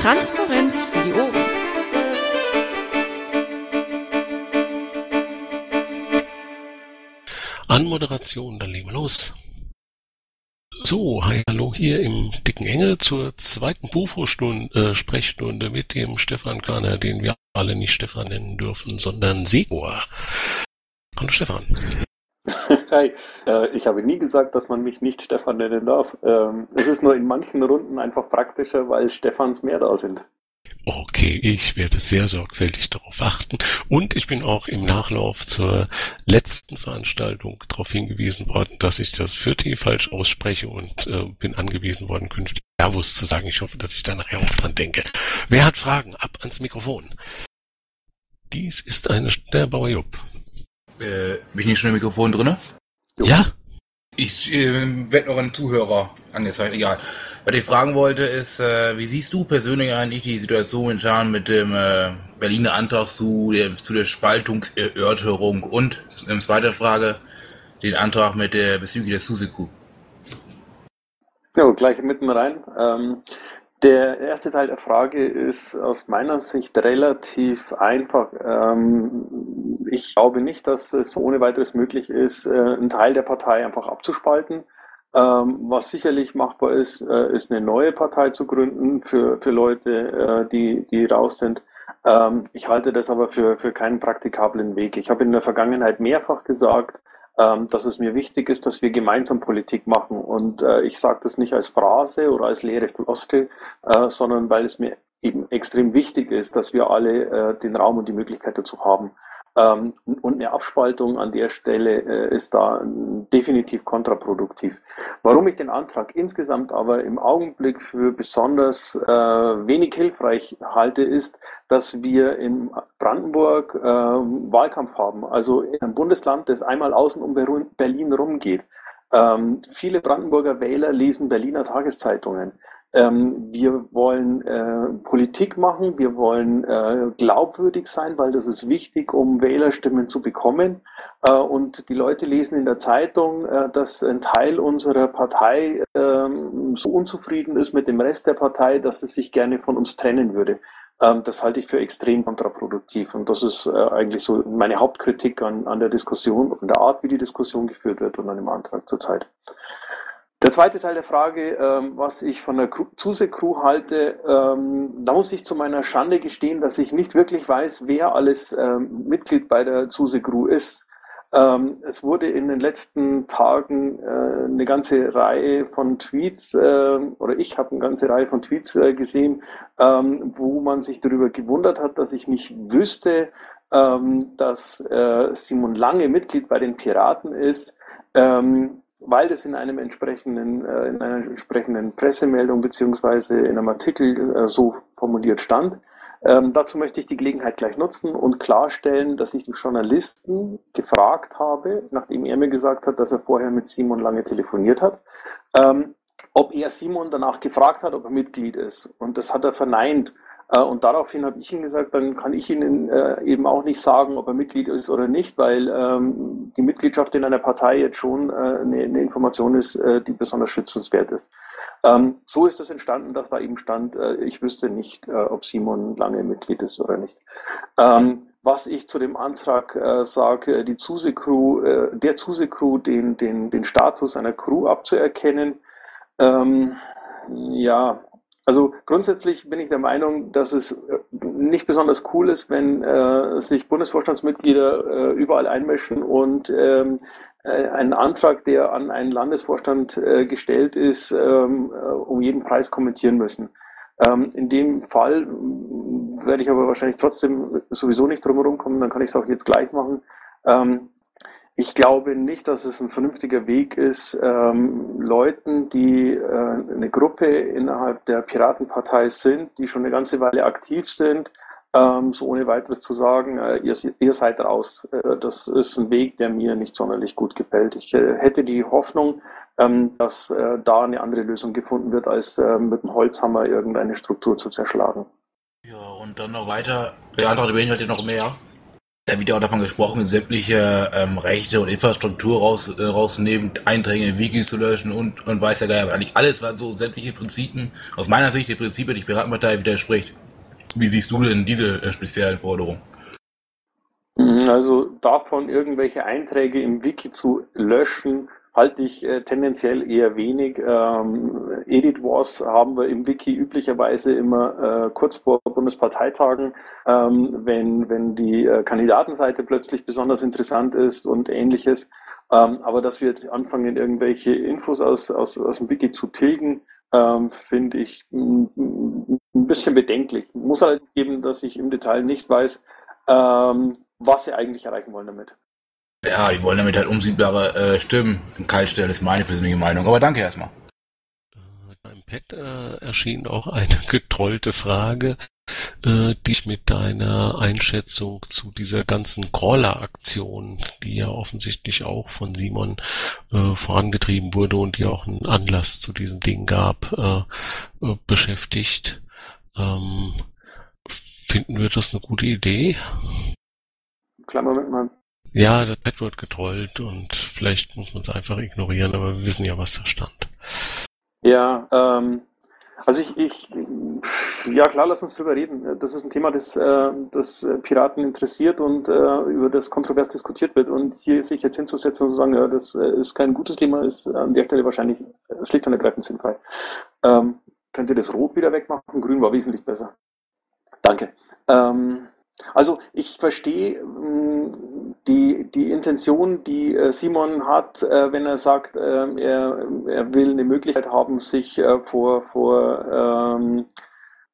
Transparenz für die Ohren. Anmoderation, dann legen wir los. So, hi, hallo hier im dicken Engel zur zweiten Bufo-Sprechstunde äh, mit dem Stefan Kahner, den wir alle nicht Stefan nennen dürfen, sondern Segor. Hallo Stefan. Hi, äh, ich habe nie gesagt, dass man mich nicht Stefan nennen darf. Ähm, es ist nur in manchen Runden einfach praktischer, weil Stefans mehr da sind. Okay, ich werde sehr sorgfältig darauf achten. Und ich bin auch im Nachlauf zur letzten Veranstaltung darauf hingewiesen worden, dass ich das für T falsch ausspreche und äh, bin angewiesen worden, künftig Servus zu sagen. Ich hoffe, dass ich da nachher auch dran denke. Wer hat Fragen? Ab ans Mikrofon. Dies ist eine der Bauer Jupp. Äh, bin ich nicht schon im Mikrofon drinne? Ja? Ich äh, werde noch ein Zuhörer angezeigt, egal. Was ich fragen wollte ist, äh, wie siehst du persönlich eigentlich die Situation momentan mit dem äh, Berliner Antrag zu der, zu der Spaltungserörterung und, ähm, zweite Frage, den Antrag mit der bezüglich der Susiku? Ja, gleich mitten rein. Ähm, der erste Teil der Frage ist aus meiner Sicht relativ einfach. Ähm, ich glaube nicht, dass es ohne weiteres möglich ist, äh, einen Teil der Partei einfach abzuspalten. Ähm, was sicherlich machbar ist, äh, ist eine neue Partei zu gründen für, für Leute, äh, die, die raus sind. Ähm, ich halte das aber für, für keinen praktikablen Weg. Ich habe in der Vergangenheit mehrfach gesagt, dass es mir wichtig ist, dass wir gemeinsam Politik machen. Und äh, ich sage das nicht als Phrase oder als leere Floskel, äh, sondern weil es mir eben extrem wichtig ist, dass wir alle äh, den Raum und die Möglichkeit dazu haben. Ähm, und eine Abspaltung an der Stelle äh, ist da definitiv kontraproduktiv. Warum ich den Antrag insgesamt aber im Augenblick für besonders äh, wenig hilfreich halte, ist, dass wir in Brandenburg äh, Wahlkampf haben. Also in einem Bundesland, das einmal außen um Berlin rumgeht. Ähm, viele Brandenburger Wähler lesen Berliner Tageszeitungen. Ähm, wir wollen äh, Politik machen, wir wollen äh, glaubwürdig sein, weil das ist wichtig, um Wählerstimmen zu bekommen. Äh, und die Leute lesen in der Zeitung, äh, dass ein Teil unserer Partei ähm, so unzufrieden ist mit dem Rest der Partei, dass es sich gerne von uns trennen würde. Ähm, das halte ich für extrem kontraproduktiv. Und das ist äh, eigentlich so meine Hauptkritik an, an der Diskussion und der Art, wie die Diskussion geführt wird und an dem Antrag zurzeit. Der zweite Teil der Frage, ähm, was ich von der Zuse-Crew halte, ähm, da muss ich zu meiner Schande gestehen, dass ich nicht wirklich weiß, wer alles ähm, Mitglied bei der Zuse-Crew ist. Ähm, es wurde in den letzten Tagen äh, eine ganze Reihe von Tweets, äh, oder ich habe eine ganze Reihe von Tweets äh, gesehen, ähm, wo man sich darüber gewundert hat, dass ich nicht wüsste, ähm, dass äh, Simon Lange Mitglied bei den Piraten ist. Ähm, weil das in einem entsprechenden, äh, in einer entsprechenden Pressemeldung beziehungsweise in einem Artikel äh, so formuliert stand. Ähm, dazu möchte ich die Gelegenheit gleich nutzen und klarstellen, dass ich die Journalisten gefragt habe, nachdem er mir gesagt hat, dass er vorher mit Simon lange telefoniert hat, ähm, ob er Simon danach gefragt hat, ob er Mitglied ist. Und das hat er verneint. Äh, und daraufhin habe ich ihm gesagt, dann kann ich Ihnen äh, eben auch nicht sagen, ob er Mitglied ist oder nicht, weil ähm, die Mitgliedschaft in einer Partei jetzt schon äh, eine, Information ist, die besonders schützenswert ist. Ähm, so ist es entstanden, dass da eben stand, ich wüsste nicht, ob Simon lange Mitglied ist oder nicht. Ähm, was ich zu dem Antrag sage, die Zuse Crew, äh, der Zuse Crew den, den, den Status einer Crew abzuerkennen, ja, also grundsätzlich bin ich der Meinung, dass es äh, nicht besonders cool ist, wenn äh, sich Bundesvorstandsmitglieder äh, überall einmischen und ähm, äh, einen Antrag, der an einen Landesvorstand äh, gestellt ist, ähm, äh, um jeden Preis kommentieren müssen. Ähm, in dem Fall werde ich aber wahrscheinlich trotzdem sowieso nicht drumherum kommen, dann kann ich es auch jetzt gleich machen. Ähm, ich glaube nicht, dass es ein vernünftiger Weg ist, ähm, Leuten, die äh, eine Gruppe innerhalb der Piratenpartei sind, die schon eine ganze Weile aktiv sind, ähm, so ohne weiteres zu sagen, äh, ihr, ihr, seid raus. Äh, das ist ein Weg, der mir nicht sonderlich gut gefällt. Ich äh, hätte die Hoffnung, ähm, dass äh, da eine andere Lösung gefunden wird, als äh, mit dem Holzhammer irgendeine Struktur zu zerschlagen. Ja, und dann noch weiter. Der Antrag beinhaltet noch mehr. Da wird ja auch davon gesprochen, sämtliche ähm, Rechte und Infrastruktur raus, äh, rausnehmen, Einträge in Wikis zu löschen und, und weiß gar nicht, eigentlich alles, was so sämtliche Prinzipien, aus meiner Sicht die Prinzipien die Piratenpartei widerspricht. Wie siehst du denn diese äh, speziellen Forderungen? Also davon irgendwelche Einträge im Wiki zu löschen, halte ich äh, tendenziell eher wenig. Ähm, Edit Wars haben wir im Wiki üblicherweise immer äh, kurz vor Bundesparteitagen, ähm, wenn, wenn die äh, Kandidatenseite plötzlich besonders interessant ist und ähnliches. Ähm, aber dass wir jetzt anfangen, irgendwelche Infos aus, aus, aus dem Wiki zu tilgen, ähm, finde ich ein bisschen bedenklich. Muss halt geben, dass ich im Detail nicht weiß, ähm, was sie eigentlich erreichen wollen damit. Ja, die wollen damit halt umsiegbare äh, Stimmen kaltstellen, ist meine persönliche Meinung. Aber danke erstmal. Äh, Im Pad äh, erschien auch eine getrollte Frage, äh, die ich mit deiner Einschätzung zu dieser ganzen Crawler-Aktion, die ja offensichtlich auch von Simon äh, vorangetrieben wurde und die auch einen Anlass zu diesem Ding gab, äh, äh beschäftigt. Ähm, finden wir das eine gute Idee? Klammer mit mal ja, das Pad wird getrollt und vielleicht muss man es einfach ignorieren, aber wir wissen ja, was da stand. Ja, ähm, also ich, ich, ja klar, lass uns drüber reden. Das ist ein Thema, das, äh, das Piraten interessiert und äh, über das kontrovers diskutiert wird. Und hier sich jetzt hinzusetzen und zu sagen, ja, das äh, ist kein gutes Thema, ist an der Stelle wahrscheinlich schlicht und ergreifend sinnfrei. Ähm, könnt ihr das Rot wieder wegmachen? Grün war wesentlich besser. Danke. Ähm, also ich verstehe hm, die, die Intention, die äh, Simon hat, äh, wenn er sagt, ähm, er, er will eine Möglichkeit haben, sich äh, vor, vor, ähm,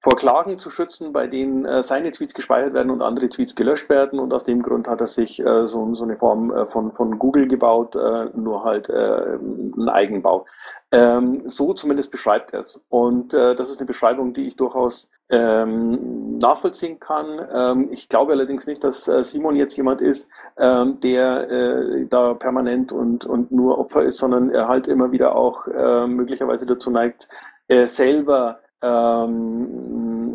vor Klagen zu schützen, bei denen seine Tweets gespeichert werden und andere Tweets gelöscht werden. Und aus dem Grund hat er sich so, so eine Form von, von Google gebaut, nur halt ein Eigenbau. Ähm, so zumindest beschreibt er es. Und das ist eine Beschreibung, die ich durchaus ähm, nachvollziehen kann. Ähm, ich glaube allerdings nicht, dass äh, Simon jetzt jemand ist, ähm, der äh, da permanent und, und nur Opfer ist, sondern er halt immer wieder auch äh, möglicherweise dazu neigt, äh, selber ähm,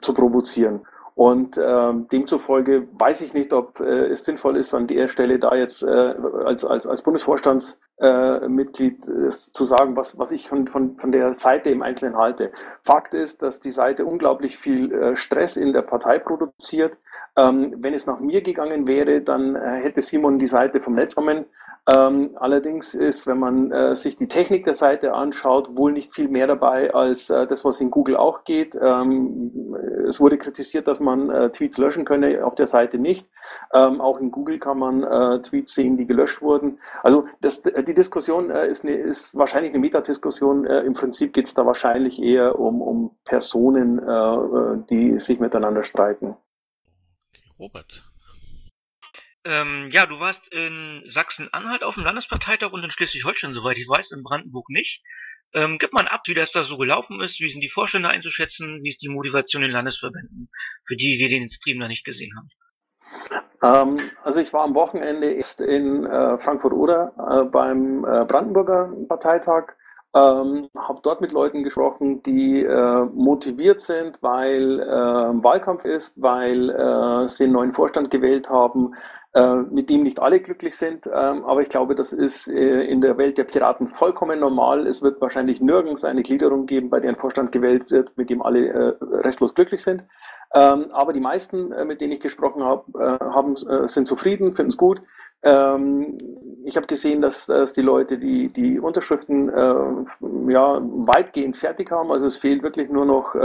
zu provozieren. Und ähm, demzufolge weiß ich nicht, ob äh, es sinnvoll ist, an der Stelle da jetzt äh, als, als, als Bundesvorstandsmitglied äh, zu sagen, was, was ich von, von, von der Seite im Einzelnen halte. Fakt ist, dass die Seite unglaublich viel äh, Stress in der Partei produziert. Ähm, wenn es nach mir gegangen wäre, dann äh, hätte Simon die Seite vom Netz kommen ähm, allerdings ist, wenn man äh, sich die Technik der Seite anschaut, wohl nicht viel mehr dabei als äh, das, was in Google auch geht. Ähm, es wurde kritisiert, dass man äh, Tweets löschen könne, auf der Seite nicht. Ähm, auch in Google kann man äh, Tweets sehen, die gelöscht wurden. Also das, die Diskussion äh, ist, eine, ist wahrscheinlich eine Metadiskussion. Äh, Im Prinzip geht es da wahrscheinlich eher um, um Personen, die sich miteinander streiten. Robert. Ähm, ja, du warst in Sachsen-Anhalt auf dem Landesparteitag und in Schleswig-Holstein, soweit ich weiß, in Brandenburg nicht. Ähm, gibt man ab, wie das da so gelaufen ist, wie sind die Vorstände einzuschätzen, wie ist die Motivation in Landesverbänden, für die, die den Stream da nicht gesehen haben? Ähm, also ich war am Wochenende erst in äh, Frankfurt-Oder äh, beim äh, Brandenburger Parteitag, ähm, habe dort mit Leuten gesprochen, die äh, motiviert sind, weil äh, Wahlkampf ist, weil äh, sie einen neuen Vorstand gewählt haben, äh, mit dem nicht alle glücklich sind. Ähm, aber ich glaube, das ist äh, in der Welt der Piraten vollkommen normal. Es wird wahrscheinlich nirgends eine Gliederung geben, bei der ein Vorstand gewählt wird, mit dem alle äh, restlos glücklich sind. Ähm, aber die meisten, mit denen ich gesprochen habe, sind zufrieden, finden es gut. Ähm, ich habe gesehen, dass, dass, die Leute die, die Unterschriften äh, ja, weitgehend fertig haben. Also es fehlt wirklich nur noch äh,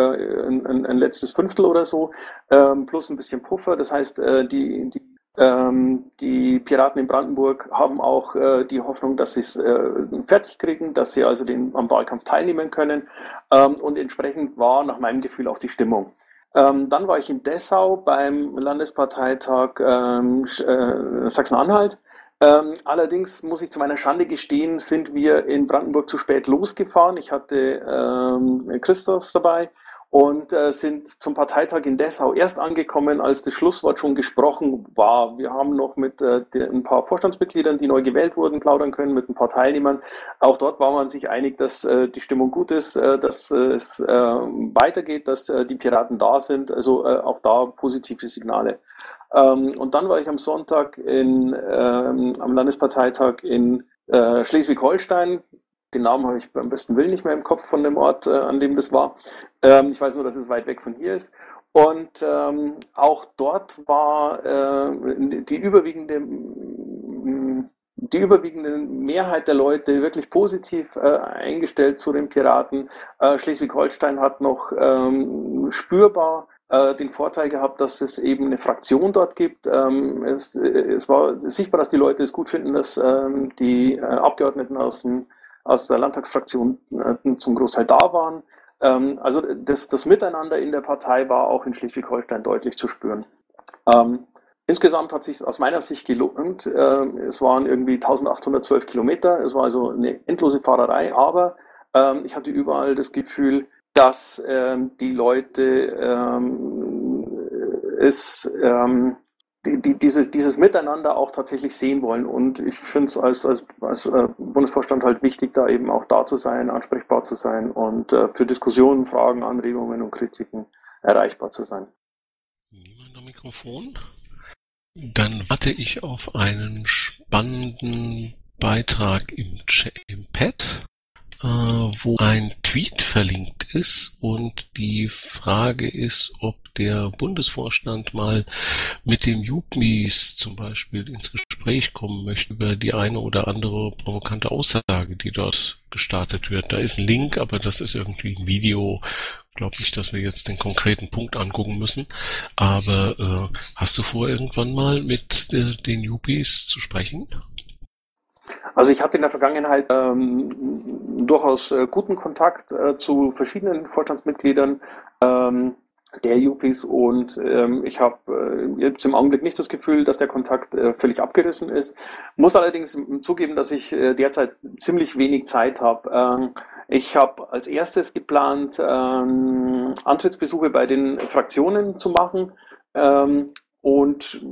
ein, ein, letztes Fünftel oder so, ähm, plus ein bisschen Puffer. Das heißt, äh, die, die ähm, die Piraten in Brandenburg haben auch äh, die Hoffnung, dass sie es äh, fertig kriegen, dass sie also den, am Wahlkampf teilnehmen können. Ähm, und entsprechend war nach meinem Gefühl auch die Stimmung. Ähm, dann war ich in Dessau beim Landesparteitag ähm, äh, Sachsen-Anhalt. Ähm, allerdings muss ich zu meiner Schande gestehen, sind wir in Brandenburg zu spät losgefahren. Ich hatte ähm, Christoph dabei und äh, sind zum Parteitag in Dessau erst angekommen, als das Schlusswort schon gesprochen war. Wir haben noch mit äh, ein paar Vorstandsmitgliedern, die neu gewählt wurden, plaudern können, mit ein paar Teilnehmern. Auch dort war man sich einig, dass äh, die Stimmung gut ist, äh, dass es äh, weitergeht, dass äh, die Piraten da sind. Also äh, auch da positive Signale. Ähm, und dann war ich am Sonntag in, ähm, am Landesparteitag in äh, Schleswig-Holstein. Den Namen habe ich beim besten Willen nicht mehr im Kopf von dem Ort, äh, an dem das war. Ähm, ich weiß nur, dass es weit weg von hier ist. Und ähm, auch dort war äh, die überwiegende die überwiegende Mehrheit der Leute wirklich positiv äh, eingestellt zu den Piraten. Äh, Schleswig-Holstein hat noch ähm, spürbar äh, den Vorteil gehabt, dass es eben eine Fraktion dort gibt. Ähm, es, es, war sichtbar, dass die Leute es gut finden, dass ähm, die äh, Abgeordneten aus, dem, aus der Landtagsfraktion äh, zum Großteil da waren. Ähm, also das, das, Miteinander in der Partei war auch in Schleswig-Holstein deutlich zu spüren. Ähm, Insgesamt hat sich aus meiner Sicht gelohnt. Ähm, es waren irgendwie 1812 Kilometer. Es war also eine endlose Fahrerei, aber ähm, ich hatte überall das Gefühl, dass ähm, die Leute es die, die, dieses, dieses Miteinander auch tatsächlich sehen wollen. Und ich finde es als, als, als äh, Bundesvorstand halt wichtig, da eben auch da zu sein, ansprechbar zu sein und äh, für Diskussionen, Fragen, Anregungen und Kritiken erreichbar zu sein. Niemand am Mikrofon? Dann warte ich auf einen spannenden Beitrag im, Chat, im Pad, wo ein Tweet verlinkt ist und die Frage ist, ob der Bundesvorstand mal mit den Jupmis zum Beispiel ins Gespräch kommen möchte über die eine oder andere provokante Aussage, die dort gestartet wird. Da ist ein Link, aber das ist irgendwie ein Video, glaube nicht, dass wir jetzt den konkreten Punkt angucken müssen. Aber äh, hast du vor, irgendwann mal mit äh, den Yuppies zu sprechen? Also ich hatte in der Vergangenheit ähm, durchaus äh, guten Kontakt äh, zu verschiedenen Vorstandsmitgliedern ähm, der Yuppies und ähm, ich habe äh, jetzt im Augenblick nicht das Gefühl, dass der Kontakt äh, völlig abgerissen ist. Muss allerdings zugeben, dass ich äh, derzeit ziemlich wenig Zeit habe. Ähm, ich habe als erstes geplant, ähm, Antrittsbesuche bei den Fraktionen zu machen ähm, und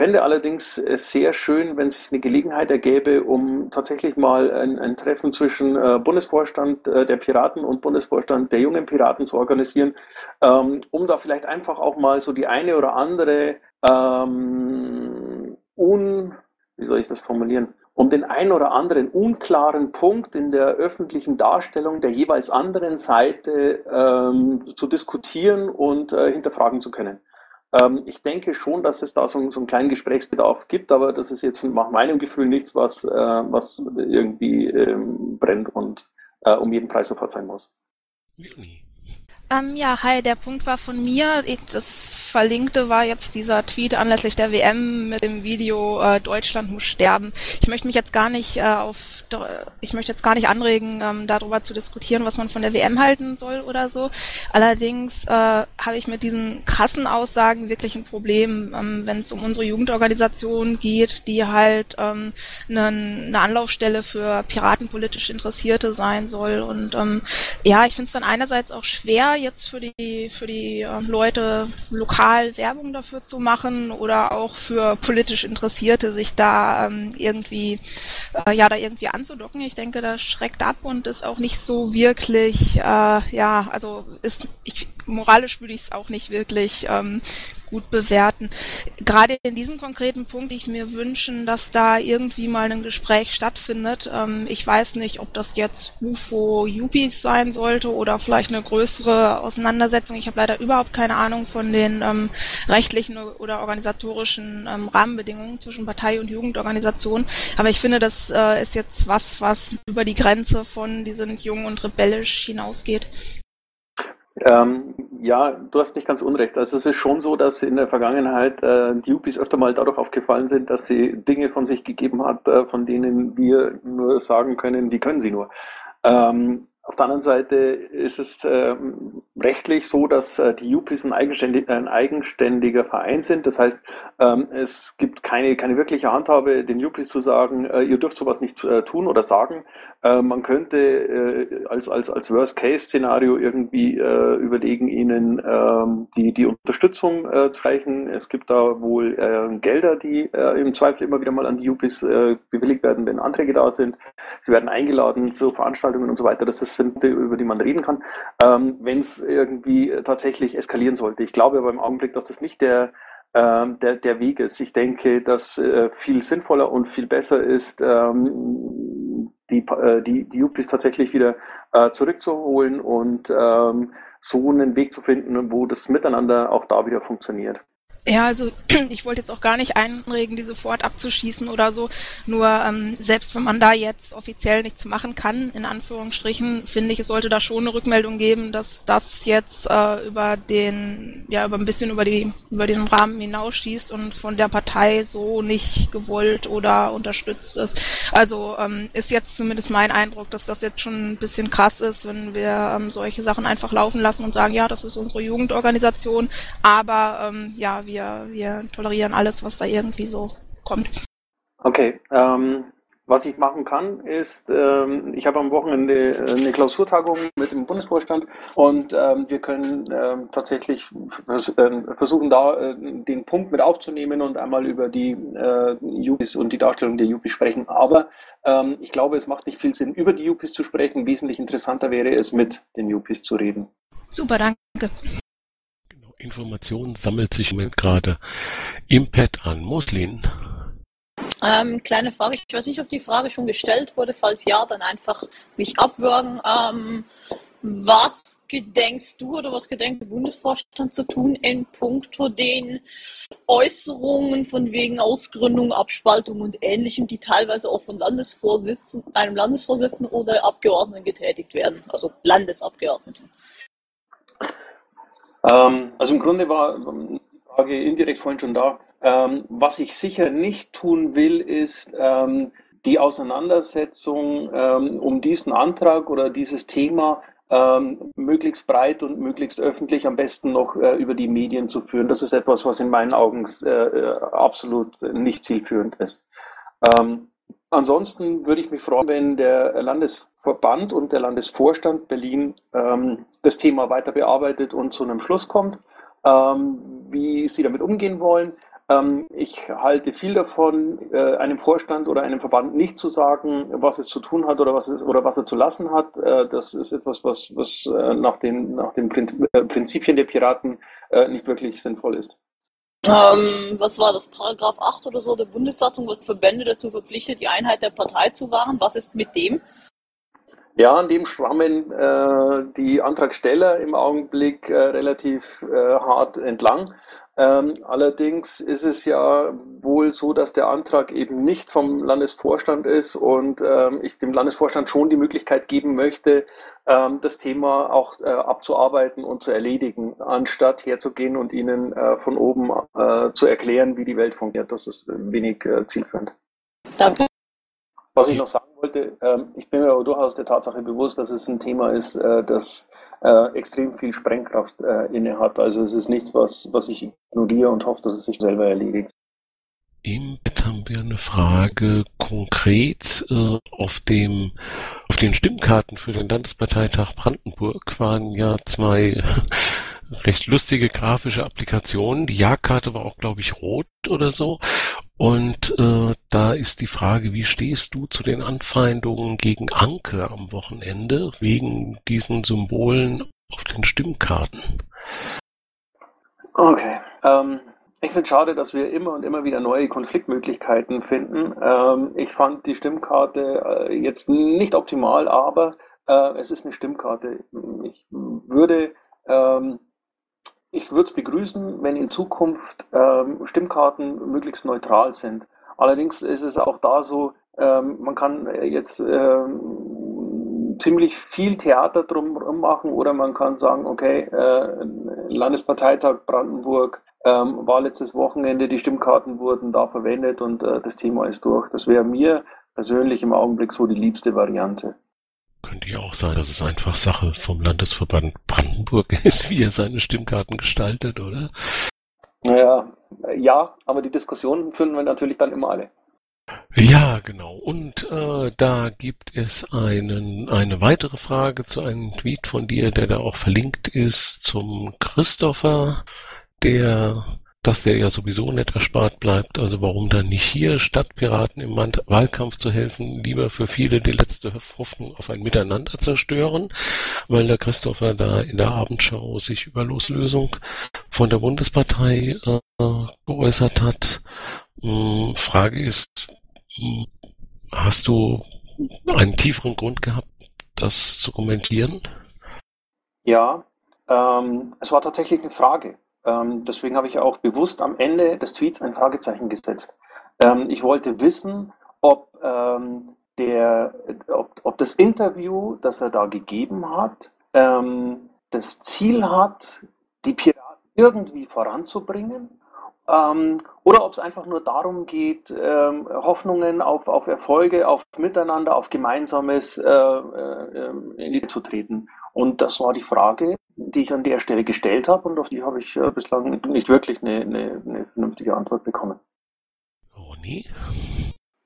fände allerdings sehr schön, wenn sich eine Gelegenheit ergäbe, um tatsächlich mal ein, ein Treffen zwischen äh, Bundesvorstand äh, der Piraten und Bundesvorstand der jungen Piraten zu organisieren, ähm, um da vielleicht einfach auch mal so die eine oder andere ähm, un, wie soll ich das formulieren, um den ein oder anderen unklaren Punkt in der öffentlichen Darstellung der jeweils anderen Seite ähm, zu diskutieren und äh, hinterfragen zu können. Ähm, ich denke schon, dass es da so, so, einen kleinen Gesprächsbedarf gibt, aber das ist jetzt nach meinem Gefühl nichts, was, äh, was irgendwie ähm, brennt und äh, um jeden Preis sofort sein muss. Juni. Ähm, ja, hi, der Punkt war von mir. Das Verlinkte war jetzt dieser Tweet anlässlich der WM mit dem Video äh, Deutschland muss sterben. Ich möchte mich jetzt gar nicht äh, auf, ich möchte jetzt gar nicht anregen, ähm, darüber zu diskutieren, was man von der WM halten soll oder so. Allerdings äh, habe ich mit diesen krassen Aussagen wirklich ein Problem, ähm, wenn es um unsere Jugendorganisation geht, die halt ähm, eine, eine Anlaufstelle für piratenpolitisch Interessierte sein soll. Und ähm, ja, ich finde es dann einerseits auch schwer, jetzt für die, für die äh, Leute lokal Werbung dafür zu machen oder auch für politisch Interessierte, sich da ähm, irgendwie, äh, ja, da irgendwie anzudocken. Ich denke, das schreckt ab und ist auch nicht so wirklich, äh, ja, also ist, ich, moralisch würde ich es auch nicht wirklich ähm, gut bewerten. Gerade in diesem konkreten Punkt, ich mir wünschen, dass da irgendwie mal ein Gespräch stattfindet. Ähm, ich weiß nicht, ob das jetzt UFO Yuppies sein sollte oder vielleicht eine größere Auseinandersetzung. Ich habe leider überhaupt keine Ahnung von den ähm, rechtlichen oder organisatorischen ähm, Rahmenbedingungen zwischen Partei und Jugendorganisation. Aber ich finde, das äh, ist jetzt was, was über die Grenze von die sind jung und rebellisch hinausgeht. Ähm, ja, du hast nicht ganz unrecht. Also es ist schon so, dass in der Vergangenheit äh, die Yuppies öfter mal dadurch aufgefallen sind, dass sie Dinge von sich gegeben hat, äh, von denen wir nur sagen können, wie können sie nur. Ähm, auf der anderen Seite ist es äh, rechtlich so, dass äh, die Yuppies ein, eigenständig, ein, eigenständiger Verein sind. Das heißt, ähm, es gibt keine, keine wirkliche Handhabe, den Yuppies zu sagen, äh, ihr dürft sowas nicht äh, tun oder sagen. Äh, man könnte äh, als, als, als Worst-Case-Szenario irgendwie überlegen, ihnen ähm, die, die Unterstützung zu reichen. Es gibt da wohl Gelder, die im Zweifel immer wieder mal an die Yuppies bewilligt werden, wenn Anträge da sind. Sie werden eingeladen zu Veranstaltungen und so weiter. Das sind, über die man reden kann, ähm, wenn es irgendwie tatsächlich eskalieren sollte. Ich glaube aber im Augenblick, dass das nicht der ähm, der, der Weg ist. Ich denke, dass äh, viel sinnvoller und viel besser ist, ähm, die, äh, die, die Yuppies tatsächlich wieder äh, zurückzuholen und ähm, so einen Weg zu finden, wo das Miteinander auch da wieder funktioniert. Ja, also ich wollte jetzt auch gar nicht einregen, die sofort abzuschießen oder so. Nur ähm, selbst wenn man da jetzt offiziell nichts machen kann, in Anführungsstrichen, finde ich, es sollte da schon eine Rückmeldung geben, dass das jetzt äh, über den, ja, über ein bisschen über die, über den Rahmen hinausschießt und von der Partei so nicht gewollt oder unterstützt ist. Also ähm, ist jetzt zumindest mein Eindruck, dass das jetzt schon ein bisschen krass ist, wenn wir ähm, solche Sachen einfach laufen lassen und sagen, ja, das ist unsere Jugendorganisation, aber ähm, ja, wir, wir tolerieren alles, was da irgendwie so kommt. Okay, ähm, was ich machen kann, ist, ähm, ich habe am Wochenende äh, eine Klausurtagung mit dem Bundesvorstand und ähm, wir können ähm, tatsächlich ähm, versuchen, da äh, den Punkt mit aufzunehmen und einmal über die äh, UPIs und die Darstellung der UPIs sprechen. Aber ähm, ich glaube, es macht nicht viel Sinn, über die UPIs zu sprechen. Wesentlich interessanter wäre es, mit den UPIs zu reden. Super, danke. Informationen sammelt sich gerade im Pad an. Moslin. Ähm, kleine Frage, ich weiß nicht, ob die Frage schon gestellt wurde. Falls ja, dann einfach mich abwürgen. Ähm, was gedenkst du oder was gedenkt der Bundesvorstand zu tun in puncto den Äußerungen von wegen Ausgründung, Abspaltung und Ähnlichem, die teilweise auch von Landesvorsitzenden, einem Landesvorsitzenden oder Abgeordneten getätigt werden, also Landesabgeordneten? Ähm, also im Grunde war die Frage indirekt vorhin schon da. Ähm, was ich sicher nicht tun will, ist ähm, die Auseinandersetzung ähm, um diesen Antrag oder dieses Thema ähm, möglichst breit und möglichst öffentlich, am besten noch äh, über die Medien zu führen. Das ist etwas, was in meinen Augen äh, äh absolut nicht zielführend ist. Ähm, ansonsten würde ich mich freuen, wenn der Landesverband und der Landesvorstand Berlin ähm, das Thema weiter bearbeitet und zu einem Schluss kommt, ähm, wie sie damit umgehen wollen. Ähm, ich halte viel davon, äh, einem Vorstand oder einem Verband nicht zu sagen, was es zu tun hat oder was, es, oder was er zu lassen hat. Äh, das ist etwas, was, was äh, nach den, nach den Prinzipien der Piraten nicht wirklich sinnvoll ist. Ähm, was war das? Paragraph 8 oder so der Bundessatzung, was Verbände dazu verpflichtet, die Einheit der Partei zu wahren. Was ist mit dem? Ja, an dem schwammen äh, die Antragsteller im Augenblick äh, relativ äh, hart entlang. Ähm, allerdings ist es ja wohl so, dass der Antrag eben nicht vom Landesvorstand ist und ähm, ich dem Landesvorstand schon die Möglichkeit geben möchte, ähm, das Thema auch äh, abzuarbeiten und zu erledigen, anstatt herzugehen und ihnen äh, von oben äh, zu erklären, wie die Welt funktioniert. Das ist wenig zielführend. Danke. Was ich noch sagen wollte, ähm, ich bin mir aber durchaus der Tatsache bewusst, dass es ein Thema ist, äh, das äh, extrem viel Sprengkraft äh, inne hat. Also es ist nichts, was, was ich ignoriere und hoffe, dass es sich selber erledigt. Im Bett haben wir eine Frage konkret äh, auf dem auf den Stimmkarten für den Landesparteitag Brandenburg waren ja zwei recht lustige grafische Applikationen. Die Jagdkarte war auch, glaube ich, rot oder so. Und äh, da ist die Frage, wie stehst du zu den Anfeindungen gegen Anke am Wochenende wegen diesen Symbolen auf den Stimmkarten? Okay. Ähm, ich finde es schade, dass wir immer und immer wieder neue Konfliktmöglichkeiten finden. Ähm, ich fand die Stimmkarte äh, jetzt nicht optimal, aber äh, es ist eine Stimmkarte. Ich würde ähm, ich würde es begrüßen, wenn in Zukunft ähm, Stimmkarten möglichst neutral sind. Allerdings ist es auch da so, ähm, man kann jetzt ähm, ziemlich viel Theater drum machen oder man kann sagen, okay, äh, Landesparteitag Brandenburg ähm, war letztes Wochenende, die Stimmkarten wurden da verwendet und äh, das Thema ist durch. Das wäre mir persönlich im Augenblick so die liebste Variante. Könnte ja auch sein, dass es einfach Sache vom Landesverband Brandenburg ist, wie er seine Stimmkarten gestaltet, oder? Ja, ja, aber die Diskussion führen wir natürlich dann immer alle. Ja, genau. Und äh, da gibt es einen, eine weitere Frage zu einem Tweet von dir, der da auch verlinkt ist, zum Christopher, der dass der ja sowieso nicht erspart bleibt. Also warum dann nicht hier Stadtpiraten im Wahlkampf zu helfen, lieber für viele die letzte Hoffnung auf ein Miteinander zerstören, weil der Christopher da in der Abendschau sich über Loslösung von der Bundespartei äh, geäußert hat. Hm, Frage ist, hm, hast du einen tieferen Grund gehabt, das zu kommentieren? Ja, ähm, es war tatsächlich eine Frage. Ähm, deswegen habe ich auch bewusst am Ende des Tweets ein Fragezeichen gesetzt. Ähm, ich wollte wissen, ob, ähm, der, ob, ob das Interview, das er da gegeben hat, ähm, das Ziel hat, die Piraten irgendwie voranzubringen ähm, oder ob es einfach nur darum geht, ähm, Hoffnungen auf, auf Erfolge, auf Miteinander, auf Gemeinsames äh, äh, in die zu treten. Und das war die Frage, die ich an der Stelle gestellt habe und auf die habe ich äh, bislang nicht wirklich eine, eine, eine vernünftige Antwort bekommen. Ronny?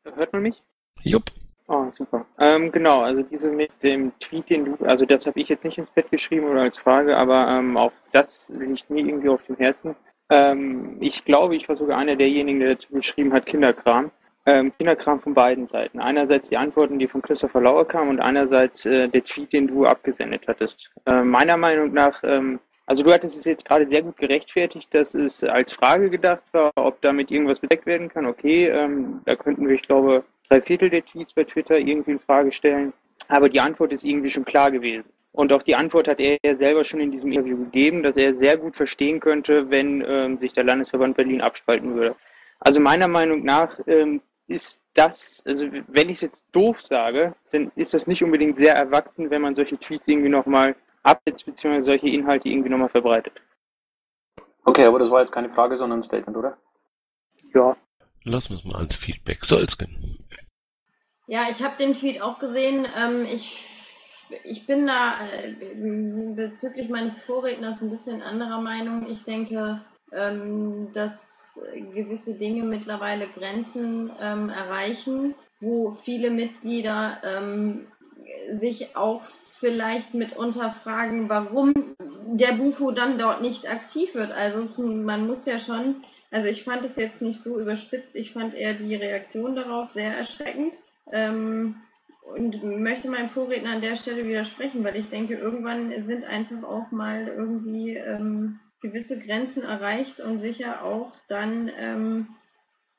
Hört man mich? Jupp. Oh, super. Ähm, genau, also diese mit dem Tweet, den du, also das habe ich jetzt nicht ins Bett geschrieben oder als Frage, aber ähm, auch das liegt mir irgendwie auf dem Herzen. Ähm, ich glaube, ich war sogar einer derjenigen, der dazu geschrieben hat, Kinderkram. Ähm, Kinderkram von beiden Seiten. Einerseits die Antworten, die von Christopher Lauer kamen und einerseits äh, der Tweet, den du abgesendet hattest. Äh, meiner Meinung nach, ähm, also du hattest es jetzt gerade sehr gut gerechtfertigt, dass es als Frage gedacht war, ob damit irgendwas bedeckt werden kann. Okay, ähm, da könnten wir, ich glaube, drei Viertel der Tweets bei Twitter irgendwie in Frage stellen. Aber die Antwort ist irgendwie schon klar gewesen. Und auch die Antwort hat er selber schon in diesem Interview gegeben, dass er sehr gut verstehen könnte, wenn ähm, sich der Landesverband Berlin abspalten würde. Also meiner Meinung nach ähm, ist das, also wenn ich es jetzt doof sage, dann ist das nicht unbedingt sehr erwachsen, wenn man solche Tweets irgendwie nochmal absetzt, beziehungsweise solche Inhalte irgendwie nochmal verbreitet. Okay, aber das war jetzt keine Frage, sondern ein Statement, oder? Ja. Lassen wir es mal als Feedback. Solsken. Ja, ich habe den Tweet auch gesehen. Ähm, ich ich bin da äh, bezüglich meines Vorredners ein bisschen anderer Meinung. Ich denke, ähm, dass gewisse Dinge mittlerweile Grenzen ähm, erreichen, wo viele Mitglieder ähm, sich auch vielleicht mitunter fragen, warum der Bufo dann dort nicht aktiv wird. Also es, man muss ja schon, also ich fand es jetzt nicht so überspitzt, ich fand eher die Reaktion darauf sehr erschreckend. Ähm, und möchte meinem Vorredner an der Stelle widersprechen, weil ich denke, irgendwann sind einfach auch mal irgendwie ähm, gewisse Grenzen erreicht und sicher auch dann, ähm,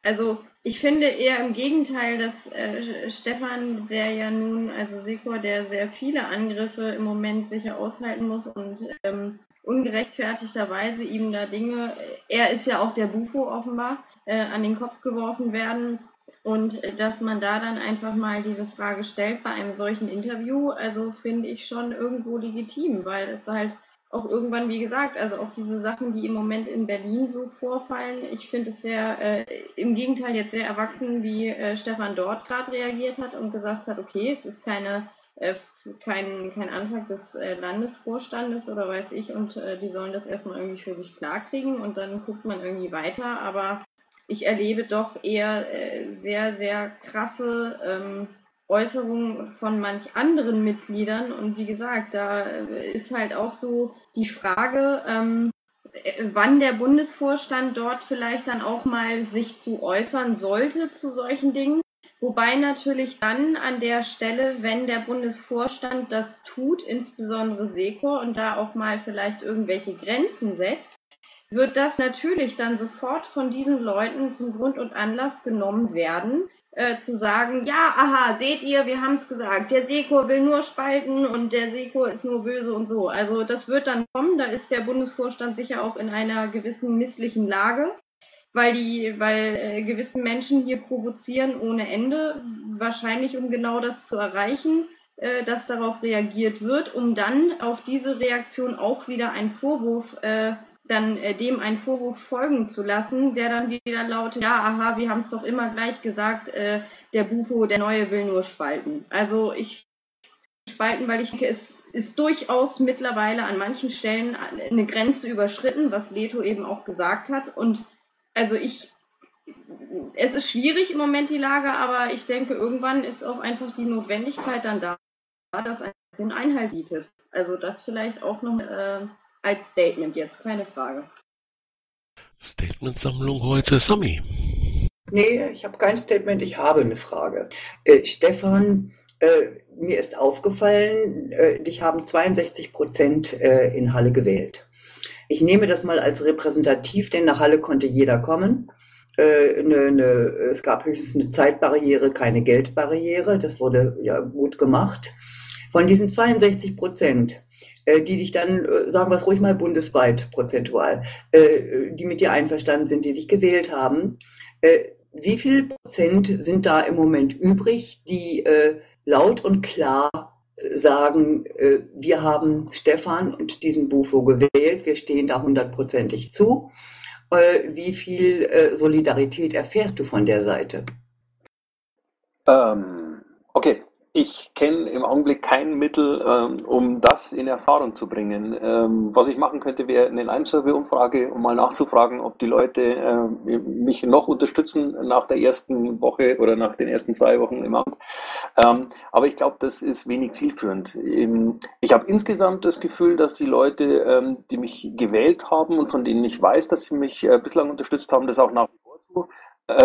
also ich finde eher im Gegenteil, dass äh, Stefan, der ja nun, also Sekor, der sehr viele Angriffe im Moment sicher aushalten muss und ähm, ungerechtfertigterweise ihm da Dinge, er ist ja auch der Bufo offenbar, äh, an den Kopf geworfen werden und dass man da dann einfach mal diese Frage stellt bei einem solchen Interview, also finde ich schon irgendwo legitim, weil es halt auch irgendwann, wie gesagt, also auch diese Sachen, die im Moment in Berlin so vorfallen, ich finde es sehr, äh, im Gegenteil jetzt sehr erwachsen, wie äh, Stefan dort gerade reagiert hat und gesagt hat, okay, es ist keine, äh, kein, kein Antrag des äh, Landesvorstandes oder weiß ich und äh, die sollen das erstmal irgendwie für sich klarkriegen und dann guckt man irgendwie weiter, aber ich erlebe doch eher äh, sehr, sehr krasse ähm, Äußerungen von manch anderen Mitgliedern. Und wie gesagt, da äh, ist halt auch so die Frage, ähm, äh, wann der Bundesvorstand dort vielleicht dann auch mal sich zu äußern sollte zu solchen Dingen. Wobei natürlich dann an der Stelle, wenn der Bundesvorstand das tut, insbesondere Sekor und da auch mal vielleicht irgendwelche Grenzen setzt, wird das natürlich dann sofort von diesen Leuten zum Grund und Anlass genommen werden, äh, zu sagen, ja, aha, seht ihr, wir haben es gesagt, der Seko will nur spalten und der Seko ist nur böse und so. Also das wird dann kommen, da ist der Bundesvorstand sicher auch in einer gewissen misslichen Lage, weil die, weil äh, gewisse Menschen hier provozieren ohne Ende, wahrscheinlich um genau das zu erreichen, äh, dass darauf reagiert wird, um dann auf diese Reaktion auch wieder einen Vorwurf äh, dann äh, dem einen Vorwurf folgen zu lassen, der dann wieder lautet, ja, aha, wir haben es doch immer gleich gesagt, äh, der Bufo, der Neue will nur spalten. Also ich spalten, weil ich denke, es ist durchaus mittlerweile an manchen Stellen eine Grenze überschritten, was Leto eben auch gesagt hat. Und also ich, es ist schwierig im Moment die Lage, aber ich denke, irgendwann ist auch einfach die Notwendigkeit dann da, dass ein bisschen Einhalt bietet. Also das vielleicht auch noch äh, als Statement jetzt, keine Frage. Statementsammlung heute. Sami. Nee, ich habe kein Statement, ich habe eine Frage. Äh, Stefan, äh, mir ist aufgefallen, äh, dich haben 62 Prozent äh, in Halle gewählt. Ich nehme das mal als repräsentativ, denn nach Halle konnte jeder kommen. Äh, ne, ne, es gab höchstens eine Zeitbarriere, keine Geldbarriere. Das wurde ja gut gemacht. Von diesen 62 Prozent, äh, die dich dann, äh, sagen wir es ruhig mal bundesweit prozentual, äh, die mit dir einverstanden sind, die dich gewählt haben, äh, wie viel Prozent sind da im Moment übrig, die äh, laut und klar sagen, wir haben Stefan und diesen Bufo gewählt, wir stehen da hundertprozentig zu. Wie viel Solidarität erfährst du von der Seite? Ähm, okay, ich kenne im Augenblick kein Mittel, ähm, um das in Erfahrung zu bringen. Ähm, was ich machen könnte, wäre eine Lime-Survey-Umfrage, um mal nachzufragen, ob die Leute äh, mich noch unterstützen nach der ersten Woche oder nach den ersten zwei Wochen im Amt. Ähm, aber ich glaube, das ist wenig zielführend. Ähm, ich habe insgesamt das Gefühl, dass die Leute, ähm, die mich gewählt haben und von denen ich weiß, dass sie mich äh, bislang unterstützt haben, das auch nach wie vor tun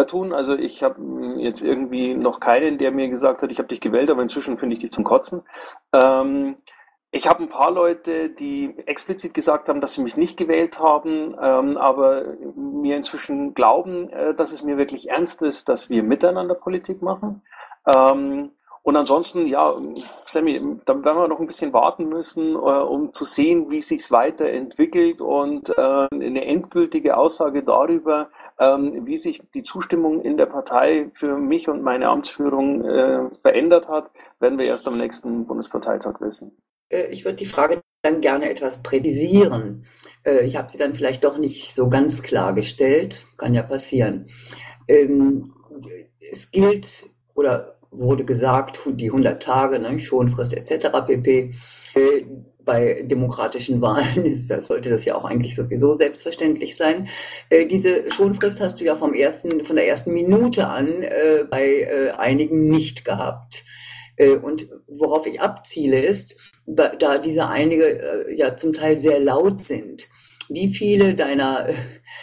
tun. Also ich habe jetzt irgendwie noch keinen, der mir gesagt hat, ich habe dich gewählt, aber inzwischen finde ich dich zum Kotzen. Ähm, ich habe ein paar Leute, die explizit gesagt haben, dass sie mich nicht gewählt haben, ähm, aber mir inzwischen glauben, äh, dass es mir wirklich ernst ist, dass wir miteinander Politik machen. Ähm, und ansonsten, ja, Sammy, da werden wir noch ein bisschen warten müssen, äh, um zu sehen, wie sich weiterentwickelt und äh, eine endgültige Aussage darüber, ähm, wie sich die Zustimmung in der Partei für mich und meine Amtsführung äh, verändert hat, werden wir erst am nächsten Bundesparteitag wissen. Äh, ich würde die Frage dann gerne etwas präzisieren. Äh, ich habe sie dann vielleicht doch nicht so ganz klar gestellt, kann ja passieren. Ähm, es gilt oder wurde gesagt, die 100 Tage, ne, Schonfrist etc. pp. Bei demokratischen Wahlen ist, das sollte das ja auch eigentlich sowieso selbstverständlich sein. Äh, diese Schonfrist hast du ja vom ersten, von der ersten Minute an äh, bei äh, einigen nicht gehabt. Äh, und worauf ich abziele ist, da diese einige äh, ja zum Teil sehr laut sind, wie viele deiner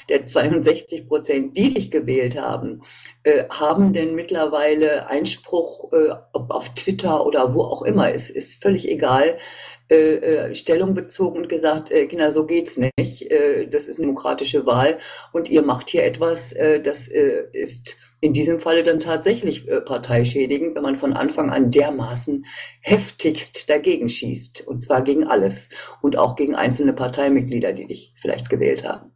der 62 Prozent, die dich gewählt haben, äh, haben denn mittlerweile Einspruch, äh, ob auf Twitter oder wo auch immer, ist, ist völlig egal, äh, äh, Stellung bezogen und gesagt, äh, Kinder, so geht's nicht. Äh, das ist eine demokratische Wahl und ihr macht hier etwas, äh, das äh, ist in diesem Falle dann tatsächlich äh, parteischädigend, wenn man von Anfang an dermaßen heftigst dagegen schießt. Und zwar gegen alles. Und auch gegen einzelne Parteimitglieder, die dich vielleicht gewählt haben.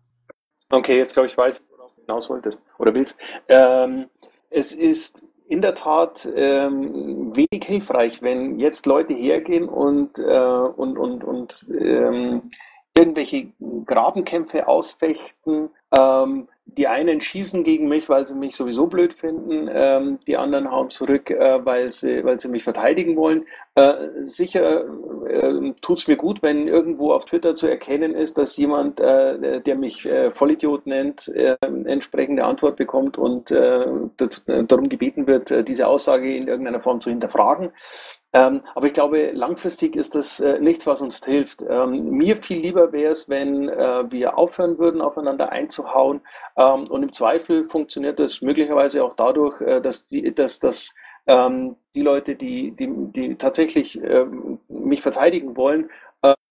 Okay, jetzt glaube ich, weiß, worauf du hinaus wolltest oder willst. Ähm, es ist in der Tat ähm, wenig hilfreich, wenn jetzt Leute hergehen und, äh, und, und, und ähm, irgendwelche Grabenkämpfe ausfechten. Ähm, die einen schießen gegen mich, weil sie mich sowieso blöd finden, ähm, die anderen hauen zurück, äh, weil, sie, weil sie mich verteidigen wollen. Äh, sicher äh, tut es mir gut, wenn irgendwo auf Twitter zu erkennen ist, dass jemand, äh, der mich äh, Vollidiot nennt, äh, entsprechende Antwort bekommt und äh, darum gebeten wird, diese Aussage in irgendeiner Form zu hinterfragen. Ähm, aber ich glaube, langfristig ist das äh, nichts, was uns hilft. Ähm, mir viel lieber wäre es, wenn äh, wir aufhören würden, aufeinander einzuhauen. Ähm, und im Zweifel funktioniert das möglicherweise auch dadurch, äh, dass, die, dass, dass ähm, die Leute, die, die, die tatsächlich ähm, mich verteidigen wollen,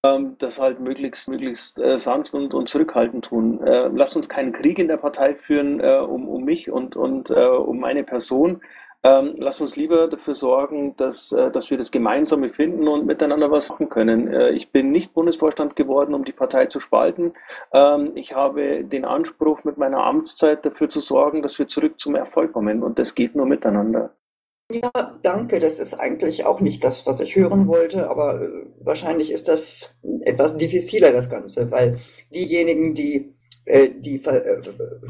ähm, das halt möglichst, möglichst äh, sanft und, und zurückhaltend tun. Äh, lasst uns keinen Krieg in der Partei führen äh, um, um mich und, und äh, um meine Person, ähm, lass uns lieber dafür sorgen, dass, äh, dass wir das Gemeinsame finden und miteinander was machen können. Äh, ich bin nicht Bundesvorstand geworden, um die Partei zu spalten. Ähm, ich habe den Anspruch, mit meiner Amtszeit dafür zu sorgen, dass wir zurück zum Erfolg kommen. Und das geht nur miteinander. Ja, danke. Das ist eigentlich auch nicht das, was ich hören wollte, aber äh, wahrscheinlich ist das etwas diffiziler, das Ganze, weil diejenigen, die die äh,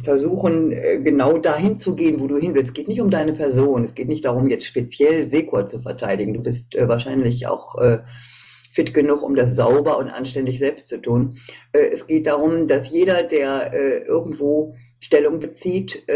versuchen, äh, genau dahin zu gehen, wo du hin willst. Es geht nicht um deine Person. Es geht nicht darum, jetzt speziell Sekor zu verteidigen. Du bist wahrscheinlich auch fit genug, um das sauber und anständig selbst zu tun. Es geht darum, dass jeder, der irgendwo Stellung bezieht,